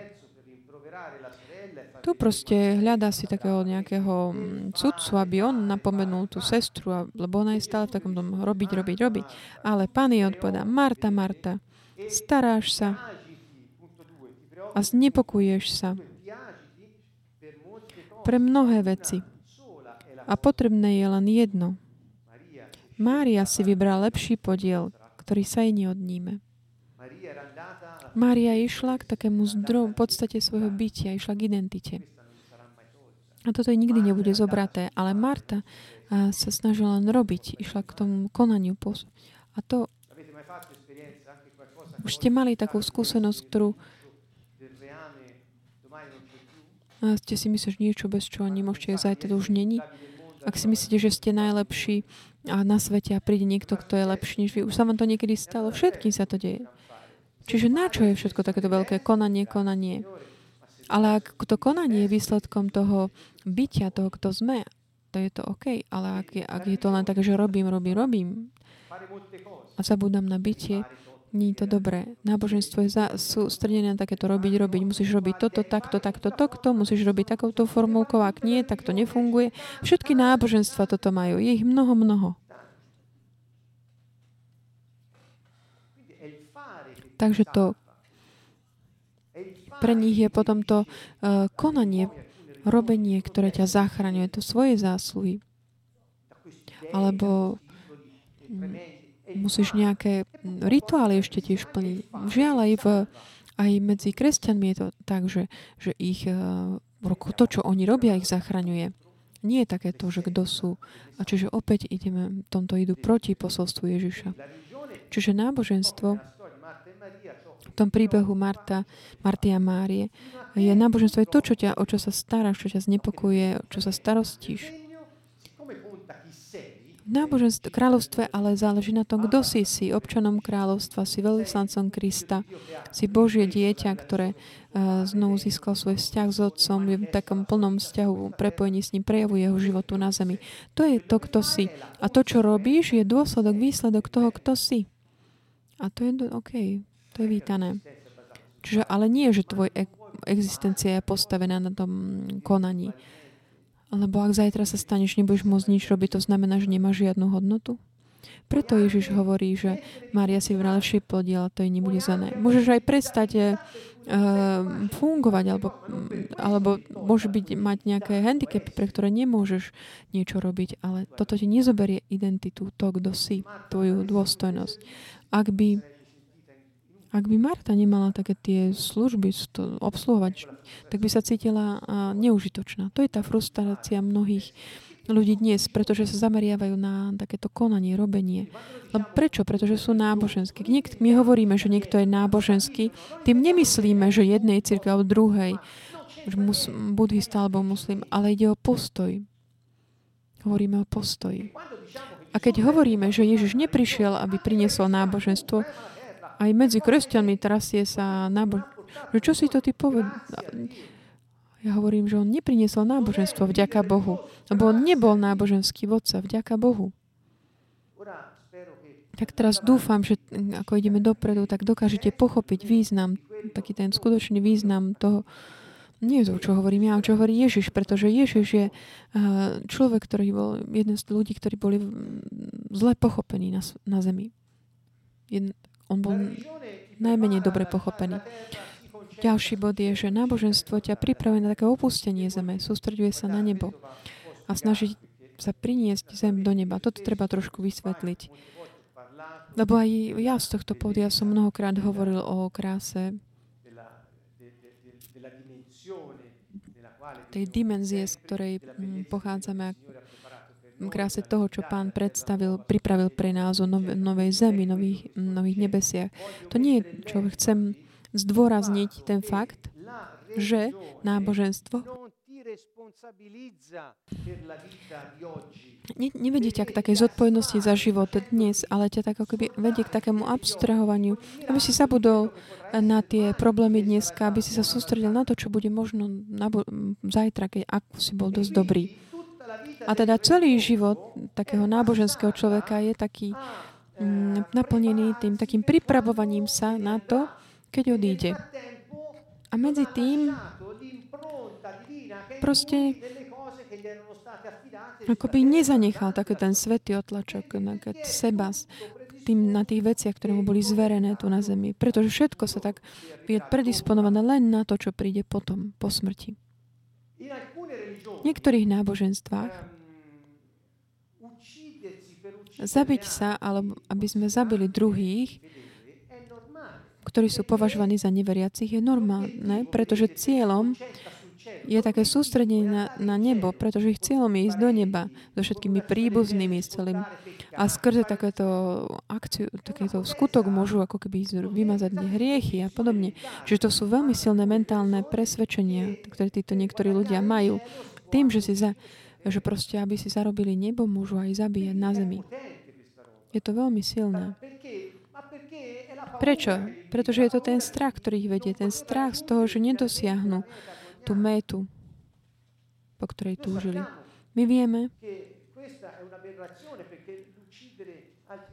Tu proste hľadá si takého nejakého mm, cudcu, aby on napomenul tú sestru, lebo ona je stále v takom tom robiť, robiť, robiť. Ale pán jej odpovedá, Marta, Marta, staráš sa a znepokuješ sa pre mnohé veci. A potrebné je len jedno. Mária si vybrala lepší podiel, ktorý sa jej neodníme. Mária išla k takému zdroju, v podstate svojho bytia, išla k identite. A toto jej nikdy nebude zobraté, ale Marta sa snažila len robiť, išla k tomu konaniu. A to už ste mali takú skúsenosť, ktorú A ste si myslíš niečo, bez čoho nemôžete zajtra, to už není? Ak si myslíte, že ste najlepší a na svete a príde niekto, kto je lepší než vy, už sa vám to niekedy stalo, všetkým sa to deje. Čiže na čo je všetko takéto veľké konanie, konanie? Ale ak to konanie je výsledkom toho bytia, toho, kto sme, to je to OK. Ale ak je, ak je to len tak, že robím, robím, robím a zabudám na bytie, je to dobré. Náboženstvo je za, sústredené na takéto robiť, robiť. Musíš robiť toto, takto, takto, takto. Musíš robiť takouto formulkou. Ak nie, tak to nefunguje. Všetky náboženstva toto majú. Je ich mnoho, mnoho. Takže to pre nich je potom to uh, konanie, robenie, ktoré ťa zachraňuje. To svoje zásluhy. Alebo musíš nejaké rituály ešte tiež plniť. Žiaľ, aj, v, aj medzi kresťanmi je to tak, že, že ich eh, to, čo oni robia, ich zachraňuje. Nie je také to, že kto sú. A čiže opäť ideme, tomto idú proti posolstvu Ježiša. Čiže náboženstvo v tom príbehu Marta, Marty a Márie je náboženstvo je to, čo ťa, o čo sa staráš, čo ťa znepokuje, čo sa starostíš náboženstve, kráľovstve ale záleží na tom, kto si. Si občanom kráľovstva, si veľvyslancom Krista, si Božie dieťa, ktoré uh, znovu získal svoj vzťah s Otcom, je v takom plnom vzťahu, prepojení s ním, prejavuje jeho životu na zemi. To je to, kto si. A to, čo robíš, je dôsledok, výsledok toho, kto si. A to je OK, to je vítané. Čiže, ale nie, že tvoj existencia je postavená na tom konaní. Lebo ak zajtra sa staneš, nebudeš môcť nič robiť, to znamená, že nemáš žiadnu hodnotu? Preto Ježiš hovorí, že Mária si v lepšie podiel, to jej nebude zané. Môžeš aj prestať uh, fungovať, alebo, alebo môže byť, mať nejaké handicapy, pre ktoré nemôžeš niečo robiť, ale toto ti nezoberie identitu, to, kto si, tvoju dôstojnosť. Ak by ak by Marta nemala také tie služby to obsluhovať, tak by sa cítila neužitočná. To je tá frustrácia mnohých ľudí dnes, pretože sa zameriavajú na takéto konanie, robenie. No prečo? Pretože sú náboženskí. My hovoríme, že niekto je náboženský, tým nemyslíme, že jednej církve alebo druhej, že mus, budhista alebo muslim, ale ide o postoj. Hovoríme o postoji. A keď hovoríme, že Ježiš neprišiel, aby priniesol náboženstvo, aj medzi kresťanmi trasie sa náboženstvo. Čo si to ty poved... Ja hovorím, že on nepriniesol náboženstvo vďaka Bohu. Lebo on nebol náboženský vodca vďaka Bohu. Tak teraz dúfam, že ako ideme dopredu, tak dokážete pochopiť význam, taký ten skutočný význam toho, nie to, čo hovorím ja, čo hovorí Ježiš, pretože Ježiš je človek, ktorý bol jeden z ľudí, ktorí boli zle pochopení na, na zemi. Jeden, on bol najmenej dobre pochopený. Ďalší bod je, že náboženstvo ťa pripravuje na také opustenie zeme, sústreďuje sa na nebo a snaží sa priniesť zem do neba. Toto treba trošku vysvetliť. Lebo aj ja z tohto pódia som mnohokrát hovoril o kráse tej dimenzie, z ktorej mm, pochádzame kráse toho, čo pán predstavil, pripravil pre nás o nov, novej zemi, nových, nových nebesiach. To nie je, čo chcem zdôrazniť ten fakt, že náboženstvo ne, nevedie ťa k takej zodpovednosti za život dnes, ale ťa tak ako keby vedie k takému abstrahovaniu, aby si zabudol na tie problémy dneska, aby si sa sústredil na to, čo bude možno na, zajtra, keď ako si bol dosť dobrý. A teda celý život takého náboženského človeka je taký mm, naplnený tým takým pripravovaním sa na to, keď odíde. A medzi tým proste ako by nezanechal taký ten svetý otlačok na seba tým, na tých veciach, ktoré mu boli zverené tu na zemi. Pretože všetko sa tak je predisponované len na to, čo príde potom, po smrti. V niektorých náboženstvách. Zabiť sa, alebo aby sme zabili druhých, ktorí sú považovaní za neveriacich, je normálne, pretože cieľom je také sústredenie na, na nebo, pretože ich cieľom je ísť do neba so všetkými príbuznými, s celým. A skrze takéto akciu, takéto skutok môžu ako keby vymazať hriechy a podobne. Čiže to sú veľmi silné mentálne presvedčenia, ktoré títo niektorí ľudia majú. Tým, že si za, že proste, aby si zarobili nebo, môžu aj zabíjať na zemi. Je to veľmi silné. Prečo? Pretože je to ten strach, ktorý ich vedie. Ten strach z toho, že nedosiahnu tú métu, po ktorej túžili. My vieme,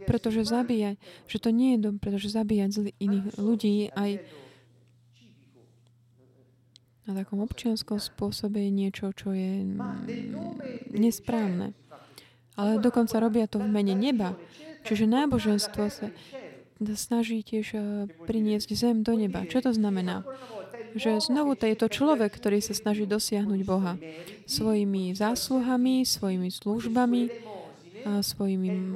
pretože zabíjať, že to nie je dobré, pretože zabíjať iných ľudí aj na takom občianskom spôsobe je niečo, čo je nesprávne. Ale dokonca robia to v mene neba. Čiže náboženstvo sa snaží tiež eh, priniesť zem do neba. Čo to znamená? Že znovu to je to človek, ktorý sa snaží dosiahnuť Boha svojimi zásluhami, svojimi službami, svojimi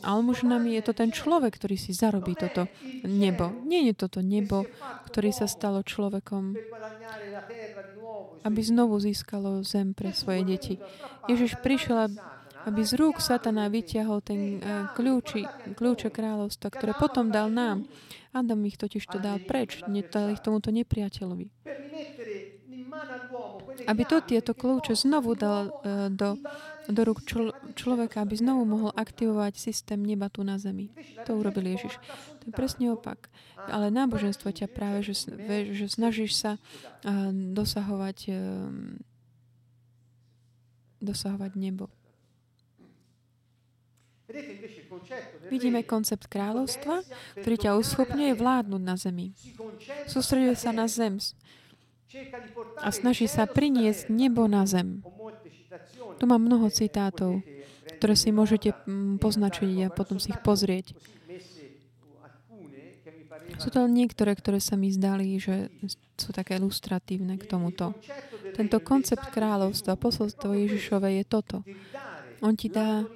almužnami. Je to ten človek, ktorý si zarobí toto nebo. Nie je toto nebo, ktorý sa stalo človekom, aby znovu získalo zem pre svoje deti. Ježiš prišiel, aby z rúk satana vyťahol ten uh, kľúči, kľúče kráľovstva, ktoré potom dal nám. Adam ich totiž to dal preč, nedal ich tomuto nepriateľovi aby to tieto kľúče znovu dal uh, do, do rúk čl- človeka, aby znovu mohol aktivovať systém neba tu na zemi. To urobil Ježiš. To je presne opak. Ale náboženstvo ťa práve, že, že snažíš sa uh, dosahovať, uh, dosahovať nebo. Vidíme koncept kráľovstva, ktorý ťa uschopňuje vládnuť na zemi. Sústreduje sa na zem a snaží sa priniesť nebo na zem. Tu mám mnoho citátov, ktoré si môžete mm, poznačiť a potom si ich pozrieť. Sú to niektoré, ktoré sa mi zdali, že sú také ilustratívne k tomuto. Tento koncept kráľovstva, posolstvo Ježišove je toto. On ti dá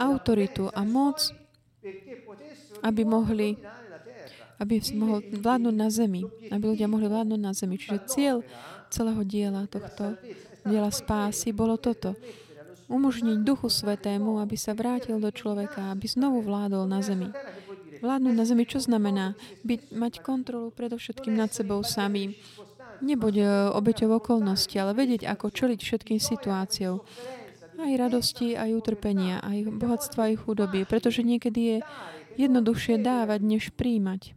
autoritu a moc, aby mohli aby si mohol vládnuť na zemi, aby ľudia mohli vládnuť na zemi. Čiže cieľ celého diela tohto, diela spásy, bolo toto. Umožniť Duchu Svetému, aby sa vrátil do človeka, aby znovu vládol na zemi. Vládnuť na zemi, čo znamená? Byť, mať kontrolu predovšetkým nad sebou samým. Nebuď e, obeťou okolnosti, ale vedieť, ako čeliť všetkým situáciou. Aj radosti, aj utrpenia, aj bohatstva, aj chudoby. Pretože niekedy je jednoduchšie dávať, než príjmať.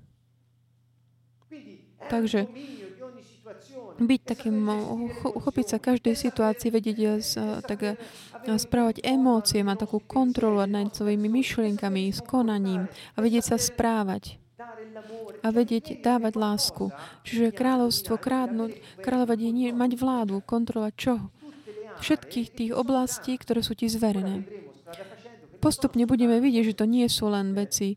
Takže byť takým, uchopiť sa každej situácii, vedieť e, tak e, správať emócie, mať takú kontrolu nad svojimi myšlienkami, s konaním a vedieť sa správať a vedieť dávať lásku. Čiže kráľovstvo krádnuť, kráľovať je mať vládu, kontrolovať čo? Všetkých tých oblastí, ktoré sú ti zverené. Postupne budeme vidieť, že to nie sú len veci,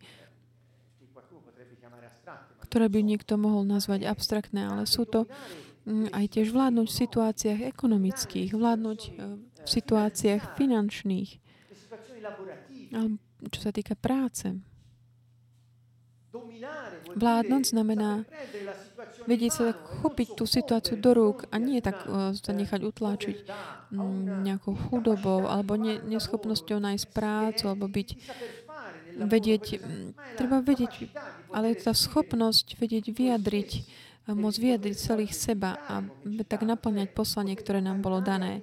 ktoré by niekto mohol nazvať abstraktné, ale sú to mm, aj tiež vládnuť v situáciách ekonomických, vládnuť e, v situáciách finančných, čo sa týka práce. Vládnuť znamená vedieť sa tak chopiť tú situáciu do rúk a nie tak uh, sa nechať utláčiť um, nejakou chudobou alebo ne, neschopnosťou nájsť prácu alebo byť vedieť, treba vedieť, ale tá schopnosť vedieť vyjadriť, môcť vyjadriť celých seba a tak naplňať poslanie, ktoré nám bolo dané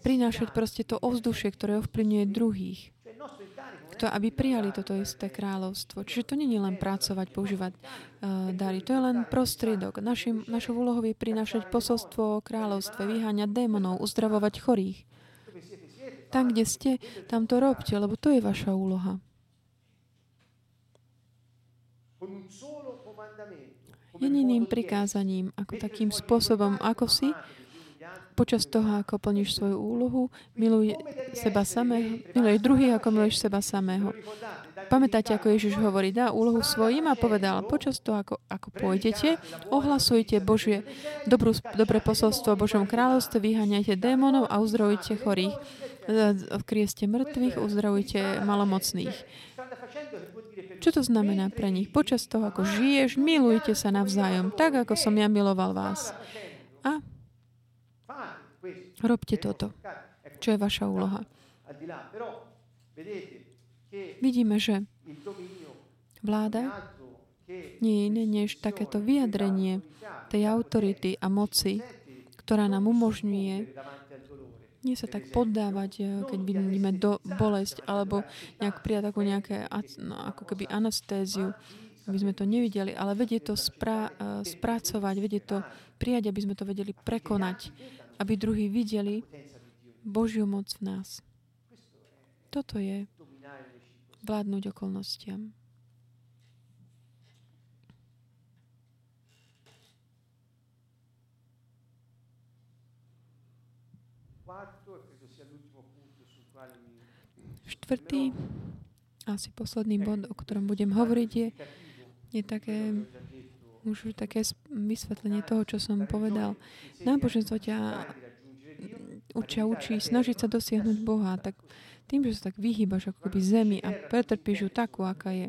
prinášať proste to ovzdušie, ktoré ovplyvňuje druhých. To, aby prijali toto isté kráľovstvo. Čiže to nie je len pracovať, používať uh, dary. To je len prostriedok. Našim, našou úlohou je prinášať posolstvo o kráľovstve, vyháňať démonov, uzdravovať chorých. Tam, kde ste, tam to robte, lebo to je vaša úloha. Jediným prikázaním, ako takým spôsobom, ako si počas toho, ako plníš svoju úlohu, miluj seba samého, miluj druhých, ako miluješ seba samého. Pamätáte, ako Ježiš hovorí, dá úlohu svojim a povedal, počas toho, ako, ako pôjdete, ohlasujte Božie dobrú, dobré posolstvo o Božom kráľovstve, vyháňajte démonov a uzdravujte chorých. Vkrieste mŕtvych, uzdravujte malomocných. Čo to znamená pre nich? Počas toho, ako žiješ, milujte sa navzájom, tak ako som ja miloval vás. A Robte toto. Čo je vaša úloha? Vidíme, že vláda nie je iné než takéto vyjadrenie tej autority a moci, ktorá nám umožňuje nie sa tak poddávať, eh, keď vidíme do bolesť, alebo nejak prijať takú nejaké, no, ako keby anestéziu, aby sme to nevideli, ale vedieť to spra- eh, spracovať, vedieť to prijať, aby sme to vedeli prekonať aby druhí videli Božiu moc v nás. Toto je vládnuť okolnostiam. Štvrtý, asi posledný bod, o ktorom budem hovoriť, je, je také už také vysvetlenie toho, čo som povedal. Náboženstvo ťa učia, učí snažiť sa dosiahnuť Boha, tak tým, že sa tak vyhýbaš ako keby zemi a pretrpíš ju takú, aká je.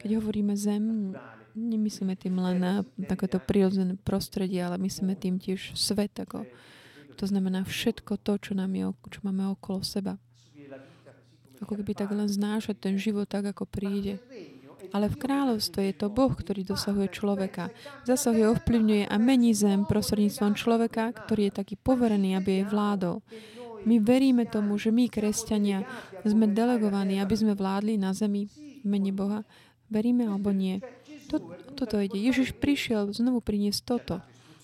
Keď hovoríme zem, nemyslíme tým len na takéto prirodzené prostredie, ale myslíme tým tiež svet, ako, to znamená všetko to, čo, nám je, čo máme okolo seba. Ako keby tak len znášať ten život tak, ako príde. Ale v kráľovstve je to Boh, ktorý dosahuje človeka. Zasahuje, ovplyvňuje a mení zem prostredníctvom človeka, ktorý je taký poverený, aby jej vládol. My veríme tomu, že my, kresťania, sme delegovaní, aby sme vládli na zemi v mene Boha. Veríme alebo nie? To, toto ide. Ježiš prišiel znovu priniesť toto.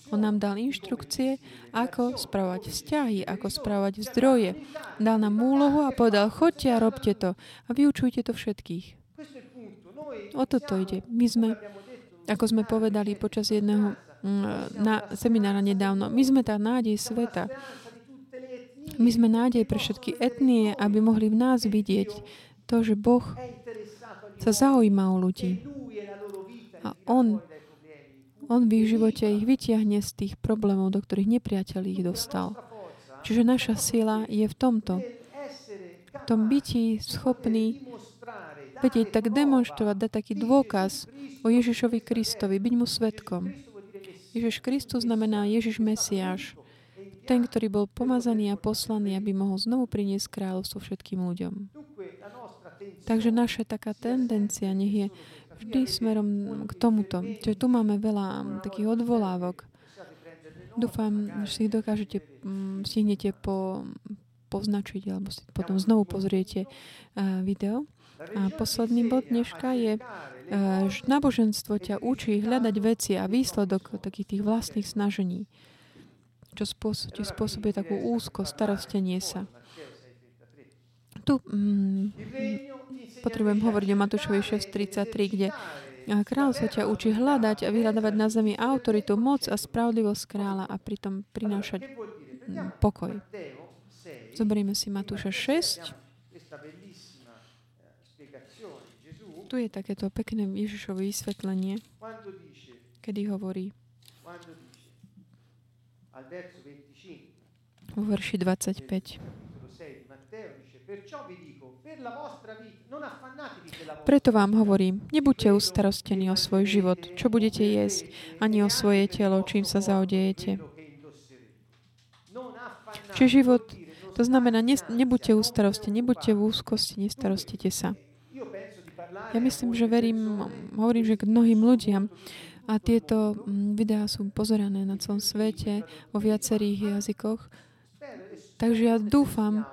On nám dal inštrukcie, ako spravovať vzťahy, ako spravovať zdroje. Dal nám úlohu a povedal, choďte a robte to a vyučujte to všetkých. O toto ide. My sme, ako sme povedali počas jedného mm, na seminára nedávno, my sme tá nádej sveta. My sme nádej pre všetky etnie, aby mohli v nás vidieť to, že Boh sa zaujíma o ľudí. A On, On v ich živote ich vytiahne z tých problémov, do ktorých nepriateľ ich dostal. Čiže naša sila je v tomto. V tom byti schopný vedieť tak demonstrovať, dať taký dôkaz o Ježišovi Kristovi, byť mu svetkom. Ježiš Kristus znamená Ježiš Mesiáš. Ten, ktorý bol pomazaný a poslaný, aby mohol znovu priniesť kráľovstvo všetkým ľuďom. Takže naša taká tendencia nech je vždy smerom k tomuto. Čiže tu máme veľa takých odvolávok. Dúfam, že si ich dokážete, mm, stihnete po, poznačiť alebo si potom znovu pozriete uh, video. A posledný bod dneška je, uh, že náboženstvo ťa učí hľadať veci a výsledok takých tých vlastných snažení, čo spôsob, ti spôsobuje takú úzko, starostenie sa. Tu mm, potrebujem hovoriť o Matúšovi 6.33, kde Král sa ťa učí hľadať a vyhľadávať na zemi autoritu, moc a spravodlivosť kráľa a pritom prinášať mm, pokoj. Zoberieme si Matúša 6. Tu je takéto pekné Ježišové vysvetlenie, kedy hovorí vo verši 25. Preto vám hovorím, nebuďte ustarostení o svoj život, čo budete jesť, ani o svoje telo, čím sa zaodejete. Či život, to znamená, ne, nebuďte ustarostení, nebuďte v úzkosti, nestarostite sa. Ja myslím, že verím, hovorím, že k mnohým ľuďom a tieto mm, videá sú pozerané na celom svete, vo viacerých jazykoch. Takže ja dúfam,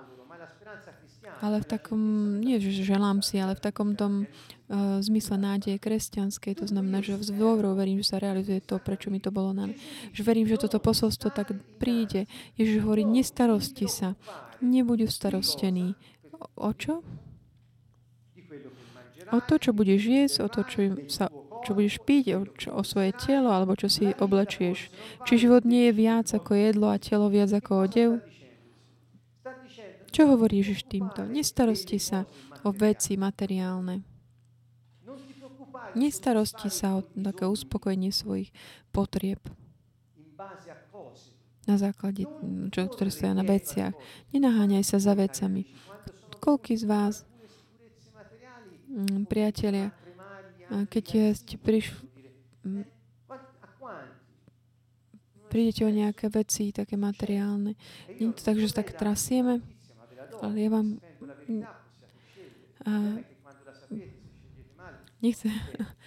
ale v takom, nie že želám si, ale v takom tom uh, zmysle nádeje kresťanskej, to znamená, že v dôverou verím, že sa realizuje to, prečo mi to bolo na Že verím, že toto posolstvo tak príde. Ježiš hovorí, nestarosti sa, nebuď starostený. O, o čo? O to, čo budeš jesť, o to, čo, sa, čo budeš piť, o, čo, o svoje telo, alebo čo si oblečieš. Či život nie je viac ako jedlo a telo viac ako odev? Čo hovorí Ježiš týmto? Nestarosti sa o veci materiálne. Nestarosti sa o také uspokojenie svojich potrieb na základe, čo, ktoré stoja na veciach. Nenaháňaj sa za vecami. Koľký z vás, priatelia, keď ste prišli, mm, prídete o nejaké veci, také materiálne. Nie je to tak, že tak trasieme? Ale ja vám a, nechcem,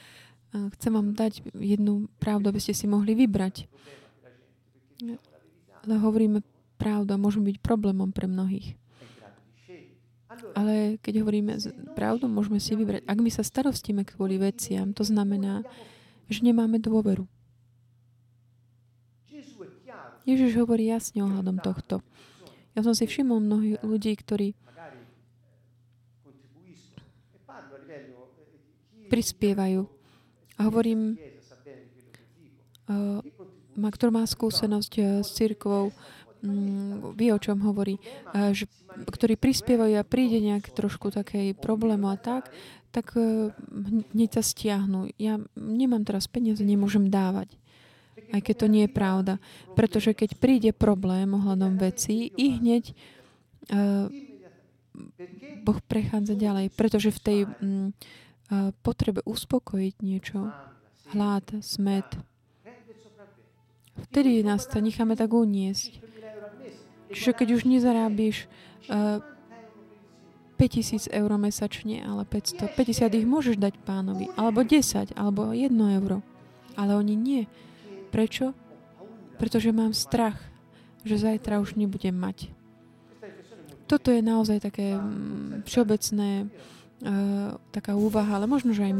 chcem vám dať jednu pravdu, aby ste si mohli vybrať. Ale hovoríme pravdu a môžeme byť problémom pre mnohých. Ale keď hovoríme pravdu, môžeme si vybrať. Ak my sa starostíme kvôli veciam, to znamená, že nemáme dôveru. Ježiš hovorí jasne ohľadom tohto. Ja som si všimol mnohých ľudí, ktorí prispievajú. A hovorím, uh, kto má skúsenosť uh, s církvou, um, vie, o čom hovorí, uh, že, ktorí prispievajú a príde nejak trošku takej problému a tak, tak uh, hneď sa stiahnu. Ja nemám teraz peniaze, nemôžem dávať aj keď to nie je pravda. Pretože keď príde problém ohľadom vecí, i hneď uh, Boh prechádza ďalej. Pretože v tej um, uh, potrebe uspokojiť niečo, hlad, smet, vtedy nás to necháme tak uniesť. Čiže keď už nezarábiš uh, 5000 eur mesačne, ale 500, 50 ich môžeš dať pánovi, alebo 10, alebo 1 euro. Ale oni nie. Prečo? Pretože mám strach, že zajtra už nebudem mať. Toto je naozaj také mm, všeobecné, uh, taká úvaha, ale možno, že aj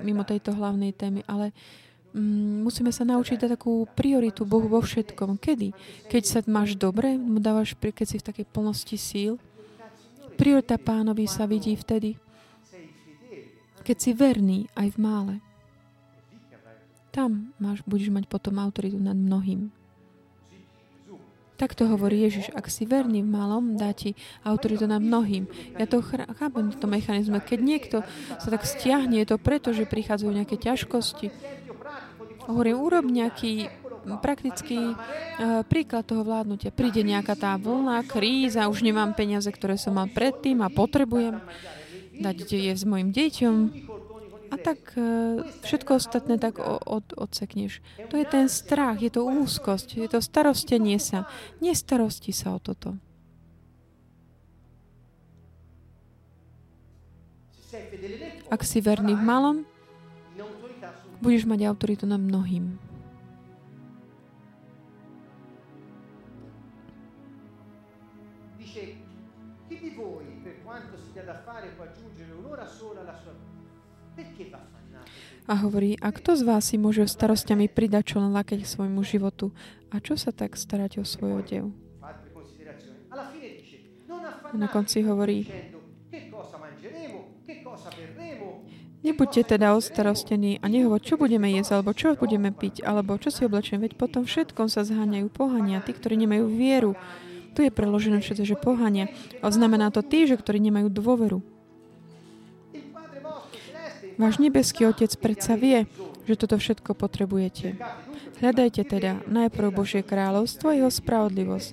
mimo tejto hlavnej témy, ale Mm, musíme sa naučiť dať takú prioritu Bohu vo všetkom. Kedy? Keď sa máš dobre, mu dávaš, keď si v takej plnosti síl. Priorita pánovi sa vidí vtedy, keď si verný aj v mále. Tam máš, budeš mať potom autoritu nad mnohým. Tak to hovorí Ježiš. Ak si verný v malom, dá ti autoritu nad mnohým. Ja to chápem, to mechanizme. Keď niekto sa tak stiahne, je to preto, že prichádzajú nejaké ťažkosti, Hovorím, urob nejaký praktický uh, príklad toho vládnutia. Príde nejaká tá vlna, kríza, už nemám peniaze, ktoré som mal predtým a potrebujem dať je s mojim deťom. A tak uh, všetko ostatné tak od, odsekneš. To je ten strach, je to úzkosť, je to starostenie sa. Nestarosti sa o toto. Ak si verný v malom, budeš mať autoritu nad mnohým. A hovorí, a kto z vás si môže starostiami pridať čo len lakeť svojmu životu? A čo sa tak starať o svoj odev? Na konci hovorí, Nebuďte teda ostarostení a nehovor, čo budeme jesť, alebo čo budeme piť, alebo čo si oblečím, veď potom všetkom sa zháňajú pohania, tí, ktorí nemajú vieru. Tu je preložené všetko, že pohania. A znamená to tí, že ktorí nemajú dôveru. Váš nebeský Otec predsa vie, že toto všetko potrebujete. Hľadajte teda najprv Božie kráľovstvo a jeho spravodlivosť.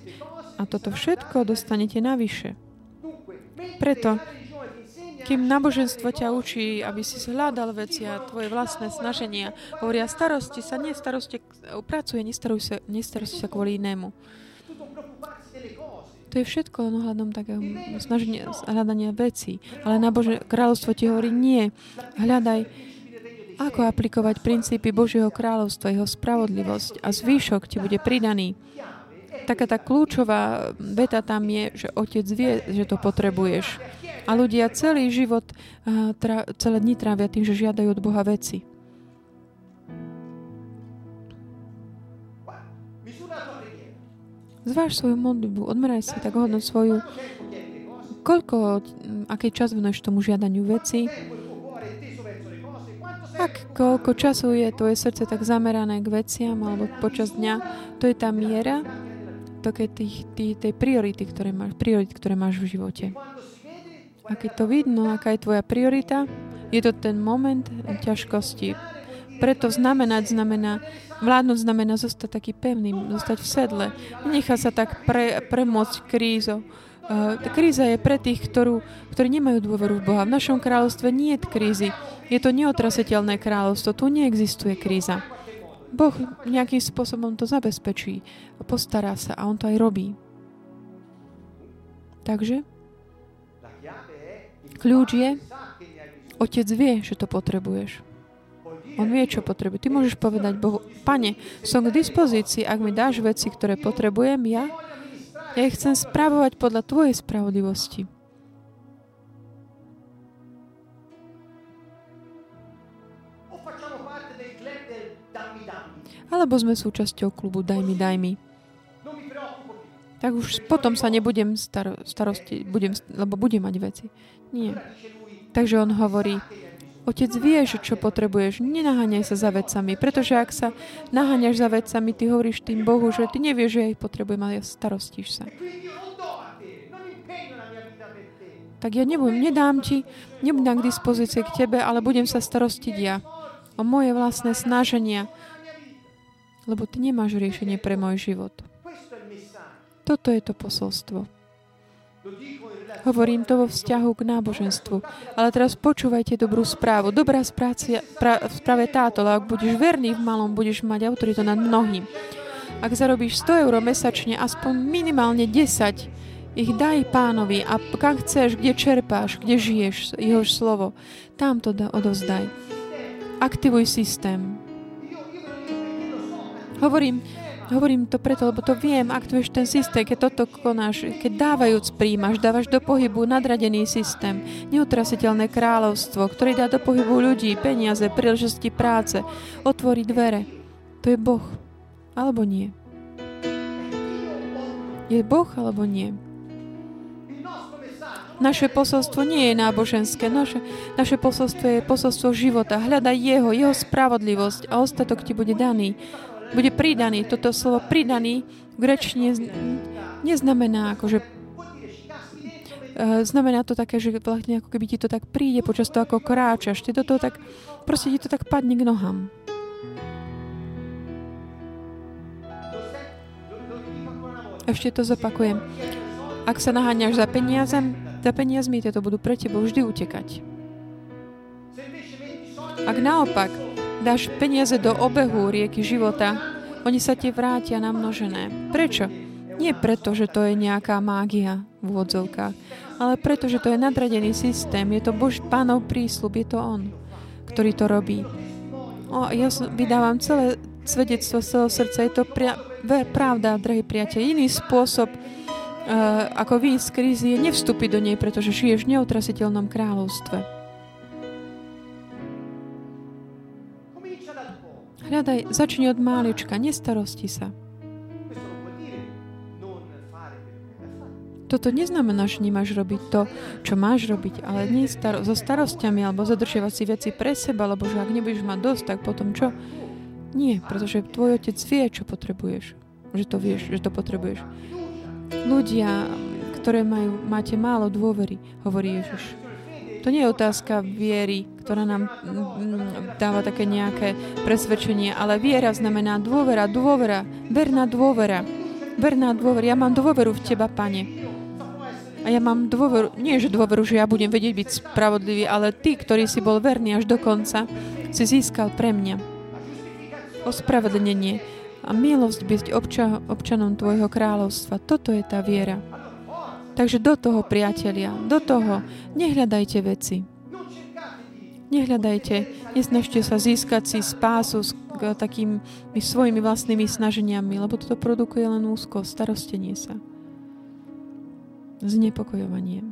A toto všetko dostanete navyše. Preto kým náboženstvo ťa učí, aby si hľadal veci a tvoje vlastné snaženia, hovoria starosti sa, nie pracuje, nestaruj sa, nestarosti sa kvôli inému. To je všetko len ohľadom takého snaženia, hľadania vecí. Ale nábože, kráľovstvo ti hovorí nie. Hľadaj, ako aplikovať princípy Božieho kráľovstva, jeho spravodlivosť a zvýšok ti bude pridaný. Taká tá kľúčová veta tam je, že otec vie, že to potrebuješ. A ľudia celý život, celé dni trávia tým, že žiadajú od Boha veci. Zváž svoju modlitbu, odmeraj si tak hodno svoju, koľko, aký čas venuješ tomu žiadaniu veci, ak koľko času je tvoje srdce tak zamerané k veciam alebo počas dňa, to je tá miera je tých, tých, tej priority, ktoré máš, priority, ktoré máš v živote. A keď to vidno, aká je tvoja priorita, je to ten moment ťažkosti. Preto znamenať znamená, vládnuť znamená zostať taký pevný, zostať v sedle. Nechá sa tak pre, premôcť krízou. Uh, kríza je pre tých, ktorú, ktorí nemajú dôveru v Boha. V našom kráľovstve nie je krízy. Je to neotrasiteľné kráľovstvo. Tu neexistuje kríza. Boh nejakým spôsobom to zabezpečí. Postará sa a On to aj robí. Takže Kľúč je, Otec vie, že to potrebuješ. On vie, čo potrebuje. Ty môžeš povedať Bohu, Pane, som k dispozícii, ak mi dáš veci, ktoré potrebujem, ja, ja ich chcem spravovať podľa Tvojej spravodlivosti. Alebo sme súčasťou klubu Daj mi, daj mi tak už potom sa nebudem staro, starosti, budem, lebo budem mať veci. Nie. Takže on hovorí, Otec vie, že čo potrebuješ, nenaháňaj sa za vecami, pretože ak sa naháňaš za vecami, ty hovoríš tým Bohu, že ty nevieš, že ja ich potrebujem, ale starostíš sa. Tak ja nebudem, nedám ti, nebudem k dispozícii k tebe, ale budem sa starostiť ja o moje vlastné snaženia, lebo ty nemáš riešenie pre môj život. Toto je to posolstvo. Hovorím to vo vzťahu k náboženstvu. Ale teraz počúvajte dobrú správu. Dobrá sprácia, pra, správa je táto, ale ak budeš verný v malom, budeš mať autoritu nad mnohým. Ak zarobíš 100 eur mesačne, aspoň minimálne 10, ich daj pánovi a kam chceš, kde čerpáš, kde žiješ jeho slovo, tam to odovzdaj. Aktivuj systém. Hovorím, Hovorím to preto, lebo to viem, aktivuješ ten systém, keď toto konáš, keď dávajúc príjmaš, dávaš do pohybu nadradený systém, neutrasiteľné kráľovstvo, ktorý dá do pohybu ľudí, peniaze, príležitosti práce, otvorí dvere. To je Boh. Alebo nie. Je Boh alebo nie. Naše posolstvo nie je náboženské. Naše, naše posolstvo je posolstvo života. Hľadaj Jeho, Jeho spravodlivosť a ostatok ti bude daný. Bude pridaný. Toto slovo pridaný v grečine neznamená akože znamená to také, že vlastne ako keby ti to tak príde počas toho, ako kráčaš. Ty do toho tak, proste ti to tak padne k nohám. Ešte to zopakujem. Ak sa naháňaš za peniazem, za peniazmi tieto budú pre teba vždy utekať. Ak naopak dáš peniaze do obehu rieky života, oni sa ti vrátia namnožené. Prečo? Nie preto, že to je nejaká mágia v úvodzovkách, ale preto, že to je nadradený systém. Je to Bož pánov prísľub, je to On, ktorý to robí. O, ja vydávam celé svedectvo z celého srdca. Je to pria- pravda, drahý priateľ. Iný spôsob, uh, ako výjsť z krízy, je nevstúpiť do nej, pretože žiješ v neutrasiteľnom kráľovstve. Hľadaj, začni od málička, nestarosti sa. Toto neznamená, že nemáš robiť to, čo máš robiť, ale nie staro- so starostiami alebo zadržiavať si veci pre seba, lebo že ak nebudeš mať dosť, tak potom čo? Nie, pretože tvoj otec vie, čo potrebuješ. Že to vieš, že to potrebuješ. Ľudia, ktoré majú, máte málo dôvery, hovorí Ježiš. To nie je otázka viery, ktorá nám mm, dáva také nejaké presvedčenie, ale viera znamená dôvera, dôvera, verná dôvera. Verná dôvera. Ja mám dôveru v Teba, Pane. A ja mám dôveru, nie že dôveru, že ja budem vedieť byť spravodlivý, ale Ty, ktorý si bol verný až do konca, si získal pre mňa ospravedlnenie a milosť byť obča, občanom Tvojho kráľovstva. Toto je tá viera. Takže do toho, priatelia, do toho, nehľadajte veci. Nehľadajte, nesnažte sa získať si spásu s takými svojimi vlastnými snaženiami, lebo toto produkuje len úzko, starostenie sa. Znepokojovanie.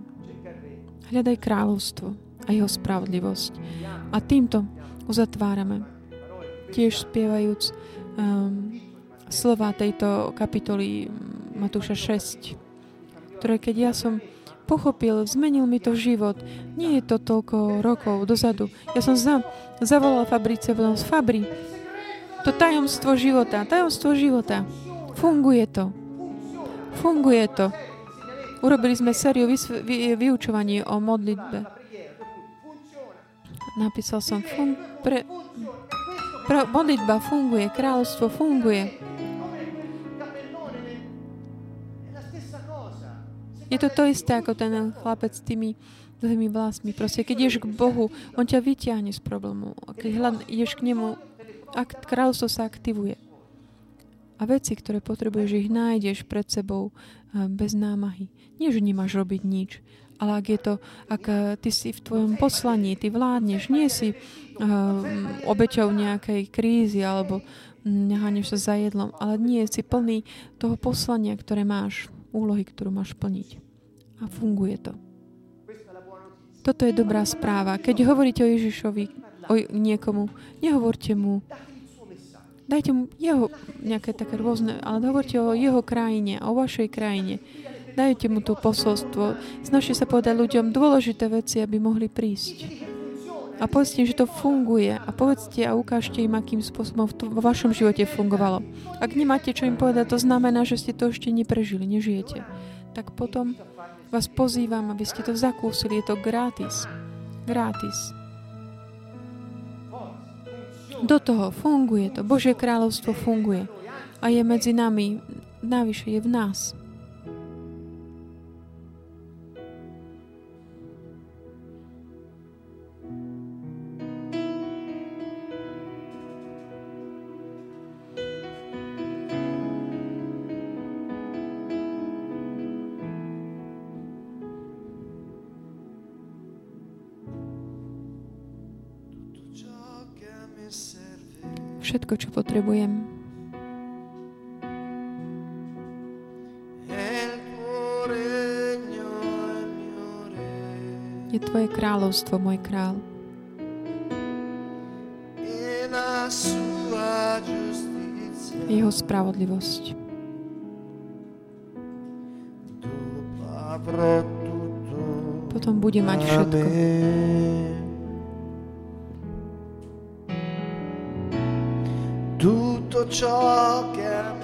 Hľadaj kráľovstvo a jeho spravodlivosť. A týmto uzatvárame tiež spievajúc um, slova tejto kapitoly Matúša 6, ktoré keď ja som pochopil, zmenil mi to život. Nie je to toľko rokov dozadu. Ja som za, zavolal Fabrice, potom z Fabri. To tajomstvo života, tajomstvo života. Funguje to. Funguje to. Urobili sme sériu vysv- vy, vyučovaní o modlitbe. Napísal som fun- pre, Pro, modlitba funguje, kráľovstvo funguje. Je to to isté ako ten chlapec s tými dlhými vlasmi. Proste, keď ideš k Bohu, On ťa vyťahne z problému. Keď hľad, ideš k Nemu, ak, kráľovstvo sa aktivuje. A veci, ktoré potrebuješ, ich nájdeš pred sebou bez námahy. Nie, že nemáš robiť nič, ale ak je to, ak ty si v tvojom poslaní, ty vládneš, nie si uh, obeťou nejakej krízy alebo neháňaš sa za jedlom, ale nie si plný toho poslania, ktoré máš, úlohy, ktorú máš plniť. A funguje to. Toto je dobrá správa. Keď hovoríte o Ježišovi, o niekomu, nehovorte mu, dajte mu jeho nejaké také rôzne, ale hovorte o jeho krajine, o vašej krajine. Dajte mu to posolstvo. Snažte sa povedať ľuďom dôležité veci, aby mohli prísť. A povedzte, že to funguje. A povedzte a ukážte im, akým spôsobom vo vašom živote fungovalo. Ak nemáte čo im povedať, to znamená, že ste to ešte neprežili, nežijete. Tak potom vás pozývam, aby ste to zakúsili. Je to gratis. Gratis. Do toho funguje to. Božie kráľovstvo funguje. A je medzi nami. Navyše je v nás. všetko, čo potrebujem. Je Tvoje kráľovstvo, môj král. Jeho spravodlivosť. Potom bude mať všetko. chalk and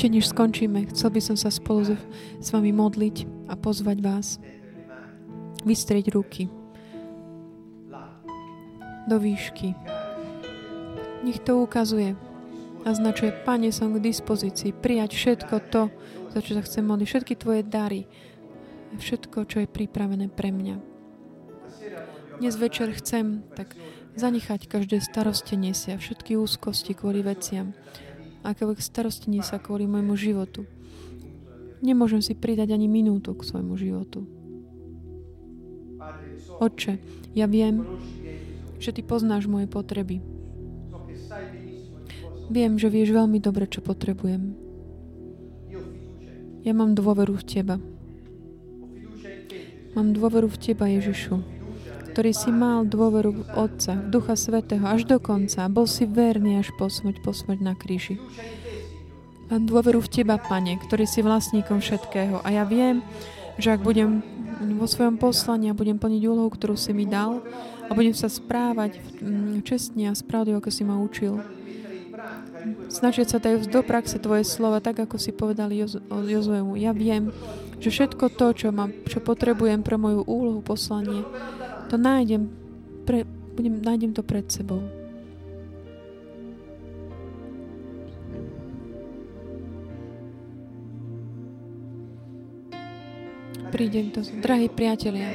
Ešte než skončíme, chcel by som sa spolu s vami modliť a pozvať vás. Vystrieť ruky do výšky. Nech to ukazuje. Naznačuje, Pane, som k dispozícii prijať všetko to, za čo sa chcem modliť, všetky Tvoje dary, všetko, čo je pripravené pre mňa. Dnes večer chcem tak zanechať každé starostenie si a všetky úzkosti kvôli veciam akékoľvek starostenie sa kvôli môjmu životu. Nemôžem si pridať ani minútu k svojmu životu. Otče, ja viem, že Ty poznáš moje potreby. Viem, že vieš veľmi dobre, čo potrebujem. Ja mám dôveru v Teba. Mám dôveru v Teba, Ježišu, ktorý si mal dôveru v Otca, v Ducha Svetého až do konca. Bol si verný až po smrť, po smrť na kríži. Mám dôveru v Teba, Pane, ktorý si vlastníkom všetkého. A ja viem, že ak budem vo svojom poslaní a budem plniť úlohu, ktorú si mi dal a budem sa správať mm, čestne a spravodlivo, ako si ma učil, snažiť sa dajú do praxe Tvoje slova, tak ako si povedal Jozuemu. Ja viem, že všetko to, čo, mám, čo potrebujem pre moju úlohu, poslanie, to nájdem, pre, budem, nájdem to pred sebou. Prídem to. Drahí priatelia,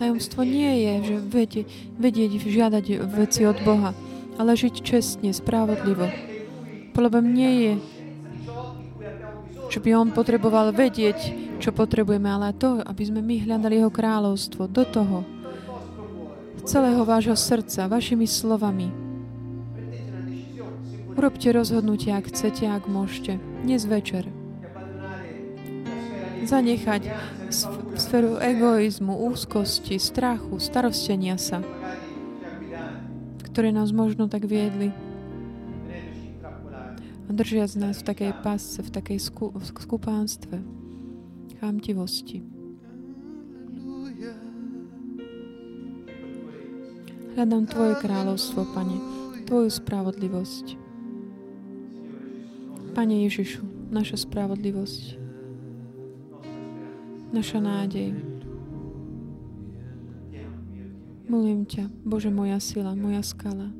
tajomstvo nie je, že vedieť, vedieť žiadať veci od Boha, ale žiť čestne, spravodlivo. Problém nie je, že by on potreboval vedieť, čo potrebujeme, ale to, aby sme my hľadali jeho kráľovstvo do toho, celého vášho srdca, vašimi slovami. Urobte rozhodnutie, ak chcete, ak môžete. Dnes večer. Zanechať sféru egoizmu, úzkosti, strachu, starostenia sa, ktoré nás možno tak viedli a držiac nás v takej pásce, v takej skupánstve, chámtivosti. Hľadám Tvoje kráľovstvo, Pane, Tvoju spravodlivosť. Pane Ježišu, naša spravodlivosť, naša nádej. Milujem ťa, Bože, moja sila, moja skala.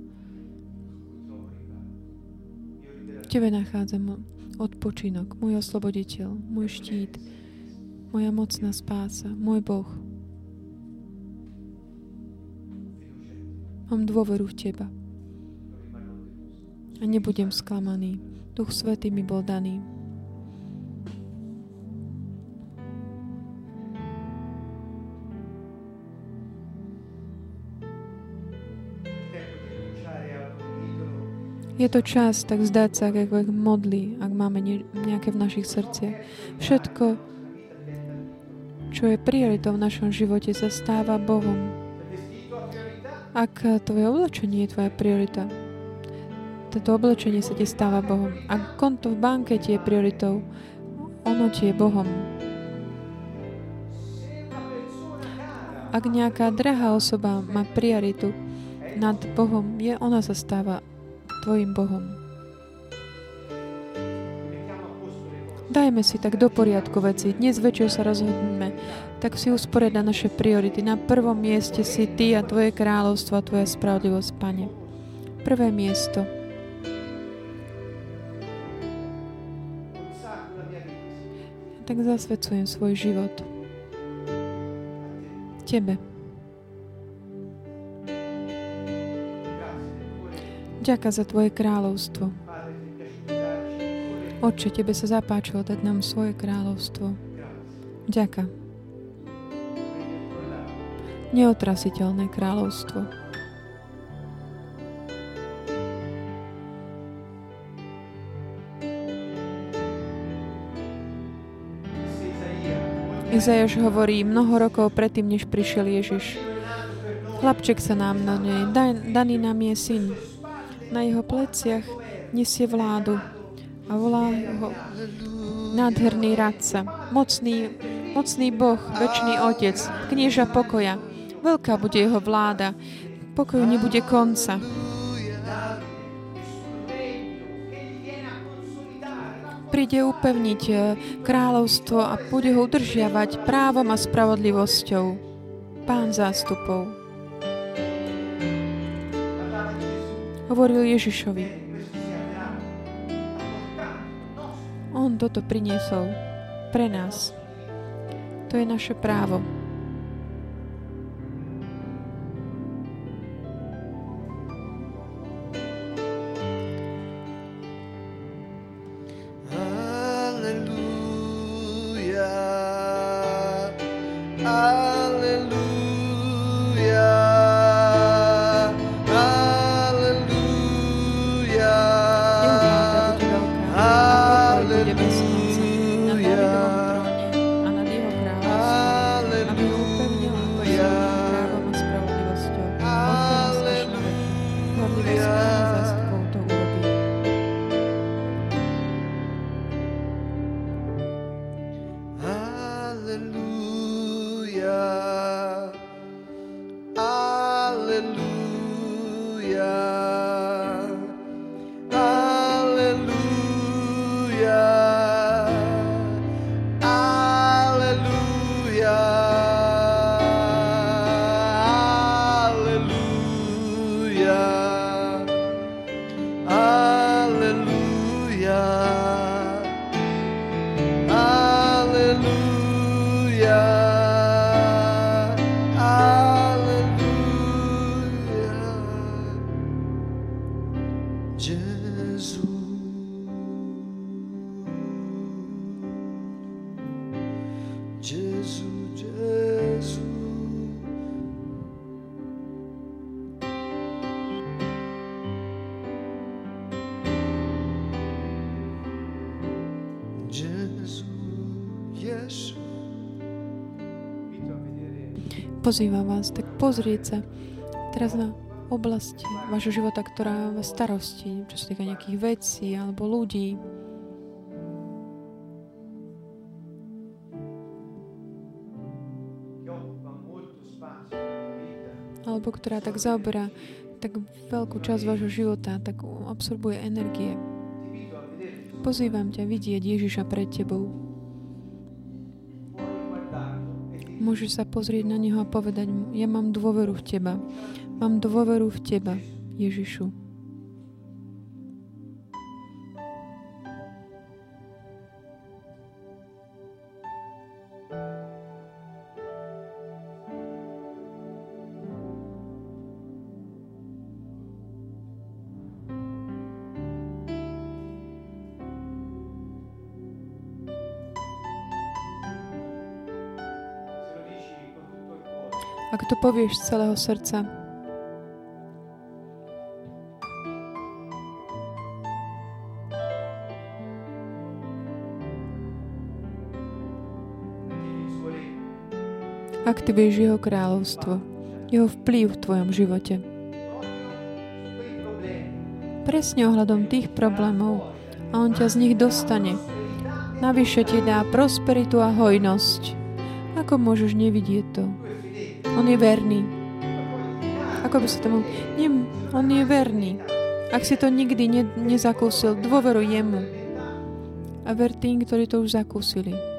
Tebe nachádzam odpočinok, môj osloboditeľ, môj štít, moja mocná spása, môj Boh. Mám dôveru v Teba. A nebudem sklamaný. Duch Svetý mi bol daný. Je to čas tak zdať sa ako modli, ak máme nejaké v našich srdciach. Všetko, čo je prioritou v našom živote, sa stáva Bohom. Ak tvoje oblečenie je tvoja priorita, toto oblečenie sa ti stáva Bohom. Ak konto v banke ti je prioritou, ono ti je Bohom. Ak nejaká drahá osoba má prioritu nad Bohom, je, ona sa stáva Tvojim Bohom. Dajme si tak do poriadku veci. Dnes večer sa rozhodneme. Tak si usporiada naše priority. Na prvom mieste si Ty a Tvoje kráľovstvo a Tvoja spravodlivosť, Pane. Prvé miesto. Tak zasvedcujem svoj život. Tebe. Ďaká za Tvoje kráľovstvo. Oče, Tebe sa zapáčilo dať nám svoje kráľovstvo. Ďaká. Neotrasiteľné kráľovstvo. Izajaš hovorí mnoho rokov predtým, než prišiel Ježiš. Chlapček sa nám na nej, daný nám je syn na jeho pleciach nesie vládu a volá ho nádherný radca, mocný, mocný Boh, väčší Otec, knieža pokoja. Veľká bude jeho vláda, pokoju nebude konca. Príde upevniť eh, kráľovstvo a bude ho udržiavať právom a spravodlivosťou. Pán zástupov. hovoril Ježišovi. Toto priniesol pre nás. To je naše právo. Pozývam vás tak pozrieť sa teraz na oblasti vášho života, ktorá vás starosti, čo sa týka nejakých vecí alebo ľudí. Alebo ktorá tak zaoberá tak veľkú časť vášho života, tak absorbuje energie. Pozývam ťa vidieť Ježiša pred tebou. Môžeš sa pozrieť na Neho a povedať mu, ja mám dôveru v Teba. Mám dôveru v Teba, Ježišu. To povieš z celého srdca, aktivuješ jeho kráľovstvo, jeho vplyv v tvojom živote. Presne ohľadom tých problémov a on ťa z nich dostane. Navyše ti dá prosperitu a hojnosť. Ako môžeš nevidieť to? On je verný. Ako by sa tomu... Nie, on je verný. Ak si to nikdy ne, nezakúsil, dôveruj jemu. A ver tým, ktorí to už zakúsili.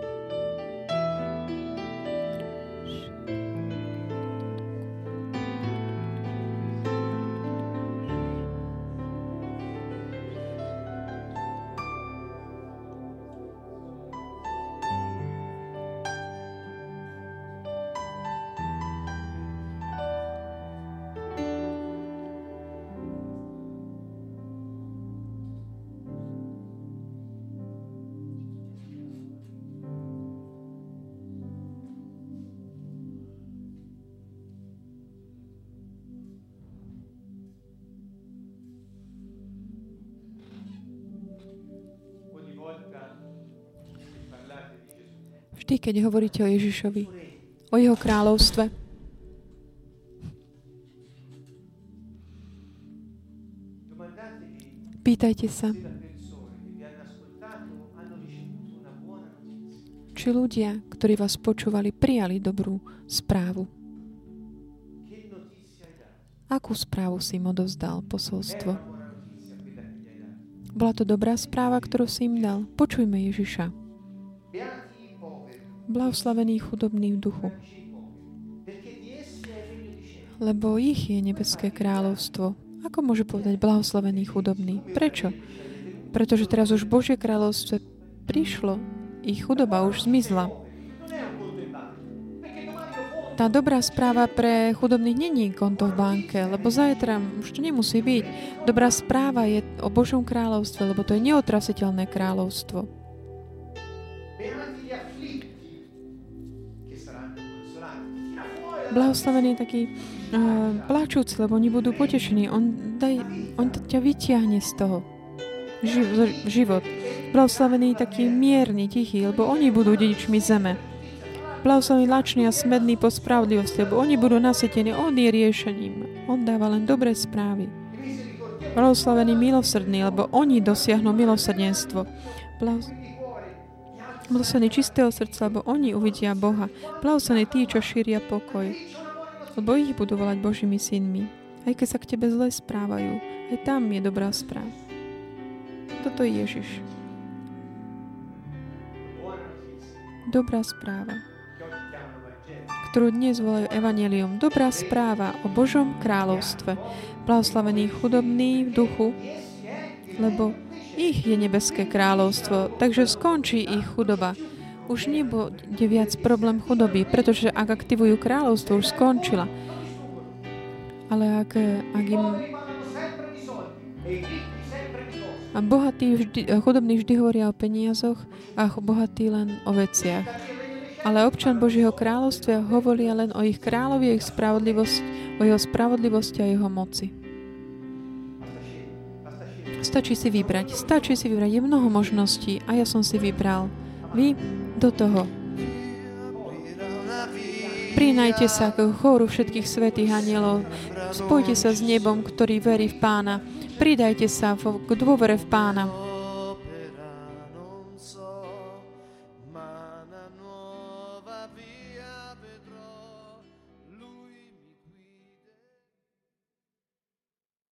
Keď hovoríte o Ježišovi, o jeho kráľovstve, pýtajte sa, či ľudia, ktorí vás počúvali, prijali dobrú správu. Akú správu si im odovzdal posolstvo? Bola to dobrá správa, ktorú si im dal. Počujme Ježiša. Blahoslavený chudobný v duchu, lebo ich je nebeské kráľovstvo. Ako môže povedať blahoslavený chudobný? Prečo? Pretože teraz už Božie kráľovstvo prišlo, ich chudoba už zmizla. Tá dobrá správa pre chudobných není konto v banke, lebo zajtra už to nemusí byť. Dobrá správa je o Božom kráľovstve, lebo to je neotrasiteľné kráľovstvo. Blahoslavený taký uh, plačúc, lebo oni budú potešení. On, daj, on ťa vyťahne z toho. Živ, život. Blahoslavený taký mierny, tichý, lebo oni budú dedičmi zeme. Blahoslavený lačný a smedný po spravodlivosti, lebo oni budú nasetení. On je riešením. On dáva len dobré správy. Blahoslavený milosrdný, lebo oni dosiahnu milosrdenstvo. Blahoslavený Blahoslaní čistého srdca, lebo oni uvidia Boha. Blahoslaní tí, čo šíria pokoj, lebo ich budú volať Božími synmi. Aj keď sa k tebe zle správajú, aj tam je dobrá správa. Toto je Ježiš. Dobrá správa, ktorú dnes volajú Evangelium. Dobrá správa o Božom kráľovstve. Blahoslavený chudobný v duchu, lebo ich je nebeské kráľovstvo, takže skončí ich chudoba. Už nebude viac problém chudoby, pretože ak aktivujú kráľovstvo, už skončila. Ale ak, ak im... A bohatí vždy, chudobní vždy hovoria o peniazoch a bohatí len o veciach. Ale občan Božieho kráľovstva hovoria len o ich kráľovi, ich spravodlivosť, o jeho spravodlivosti a jeho moci. Stačí si vybrať. Stačí si vybrať. Je mnoho možností a ja som si vybral. Vy do toho. Prinajte sa k chóru všetkých svetých anielov. Spojte sa s nebom, ktorý verí v Pána. Pridajte sa k dôvere v Pána.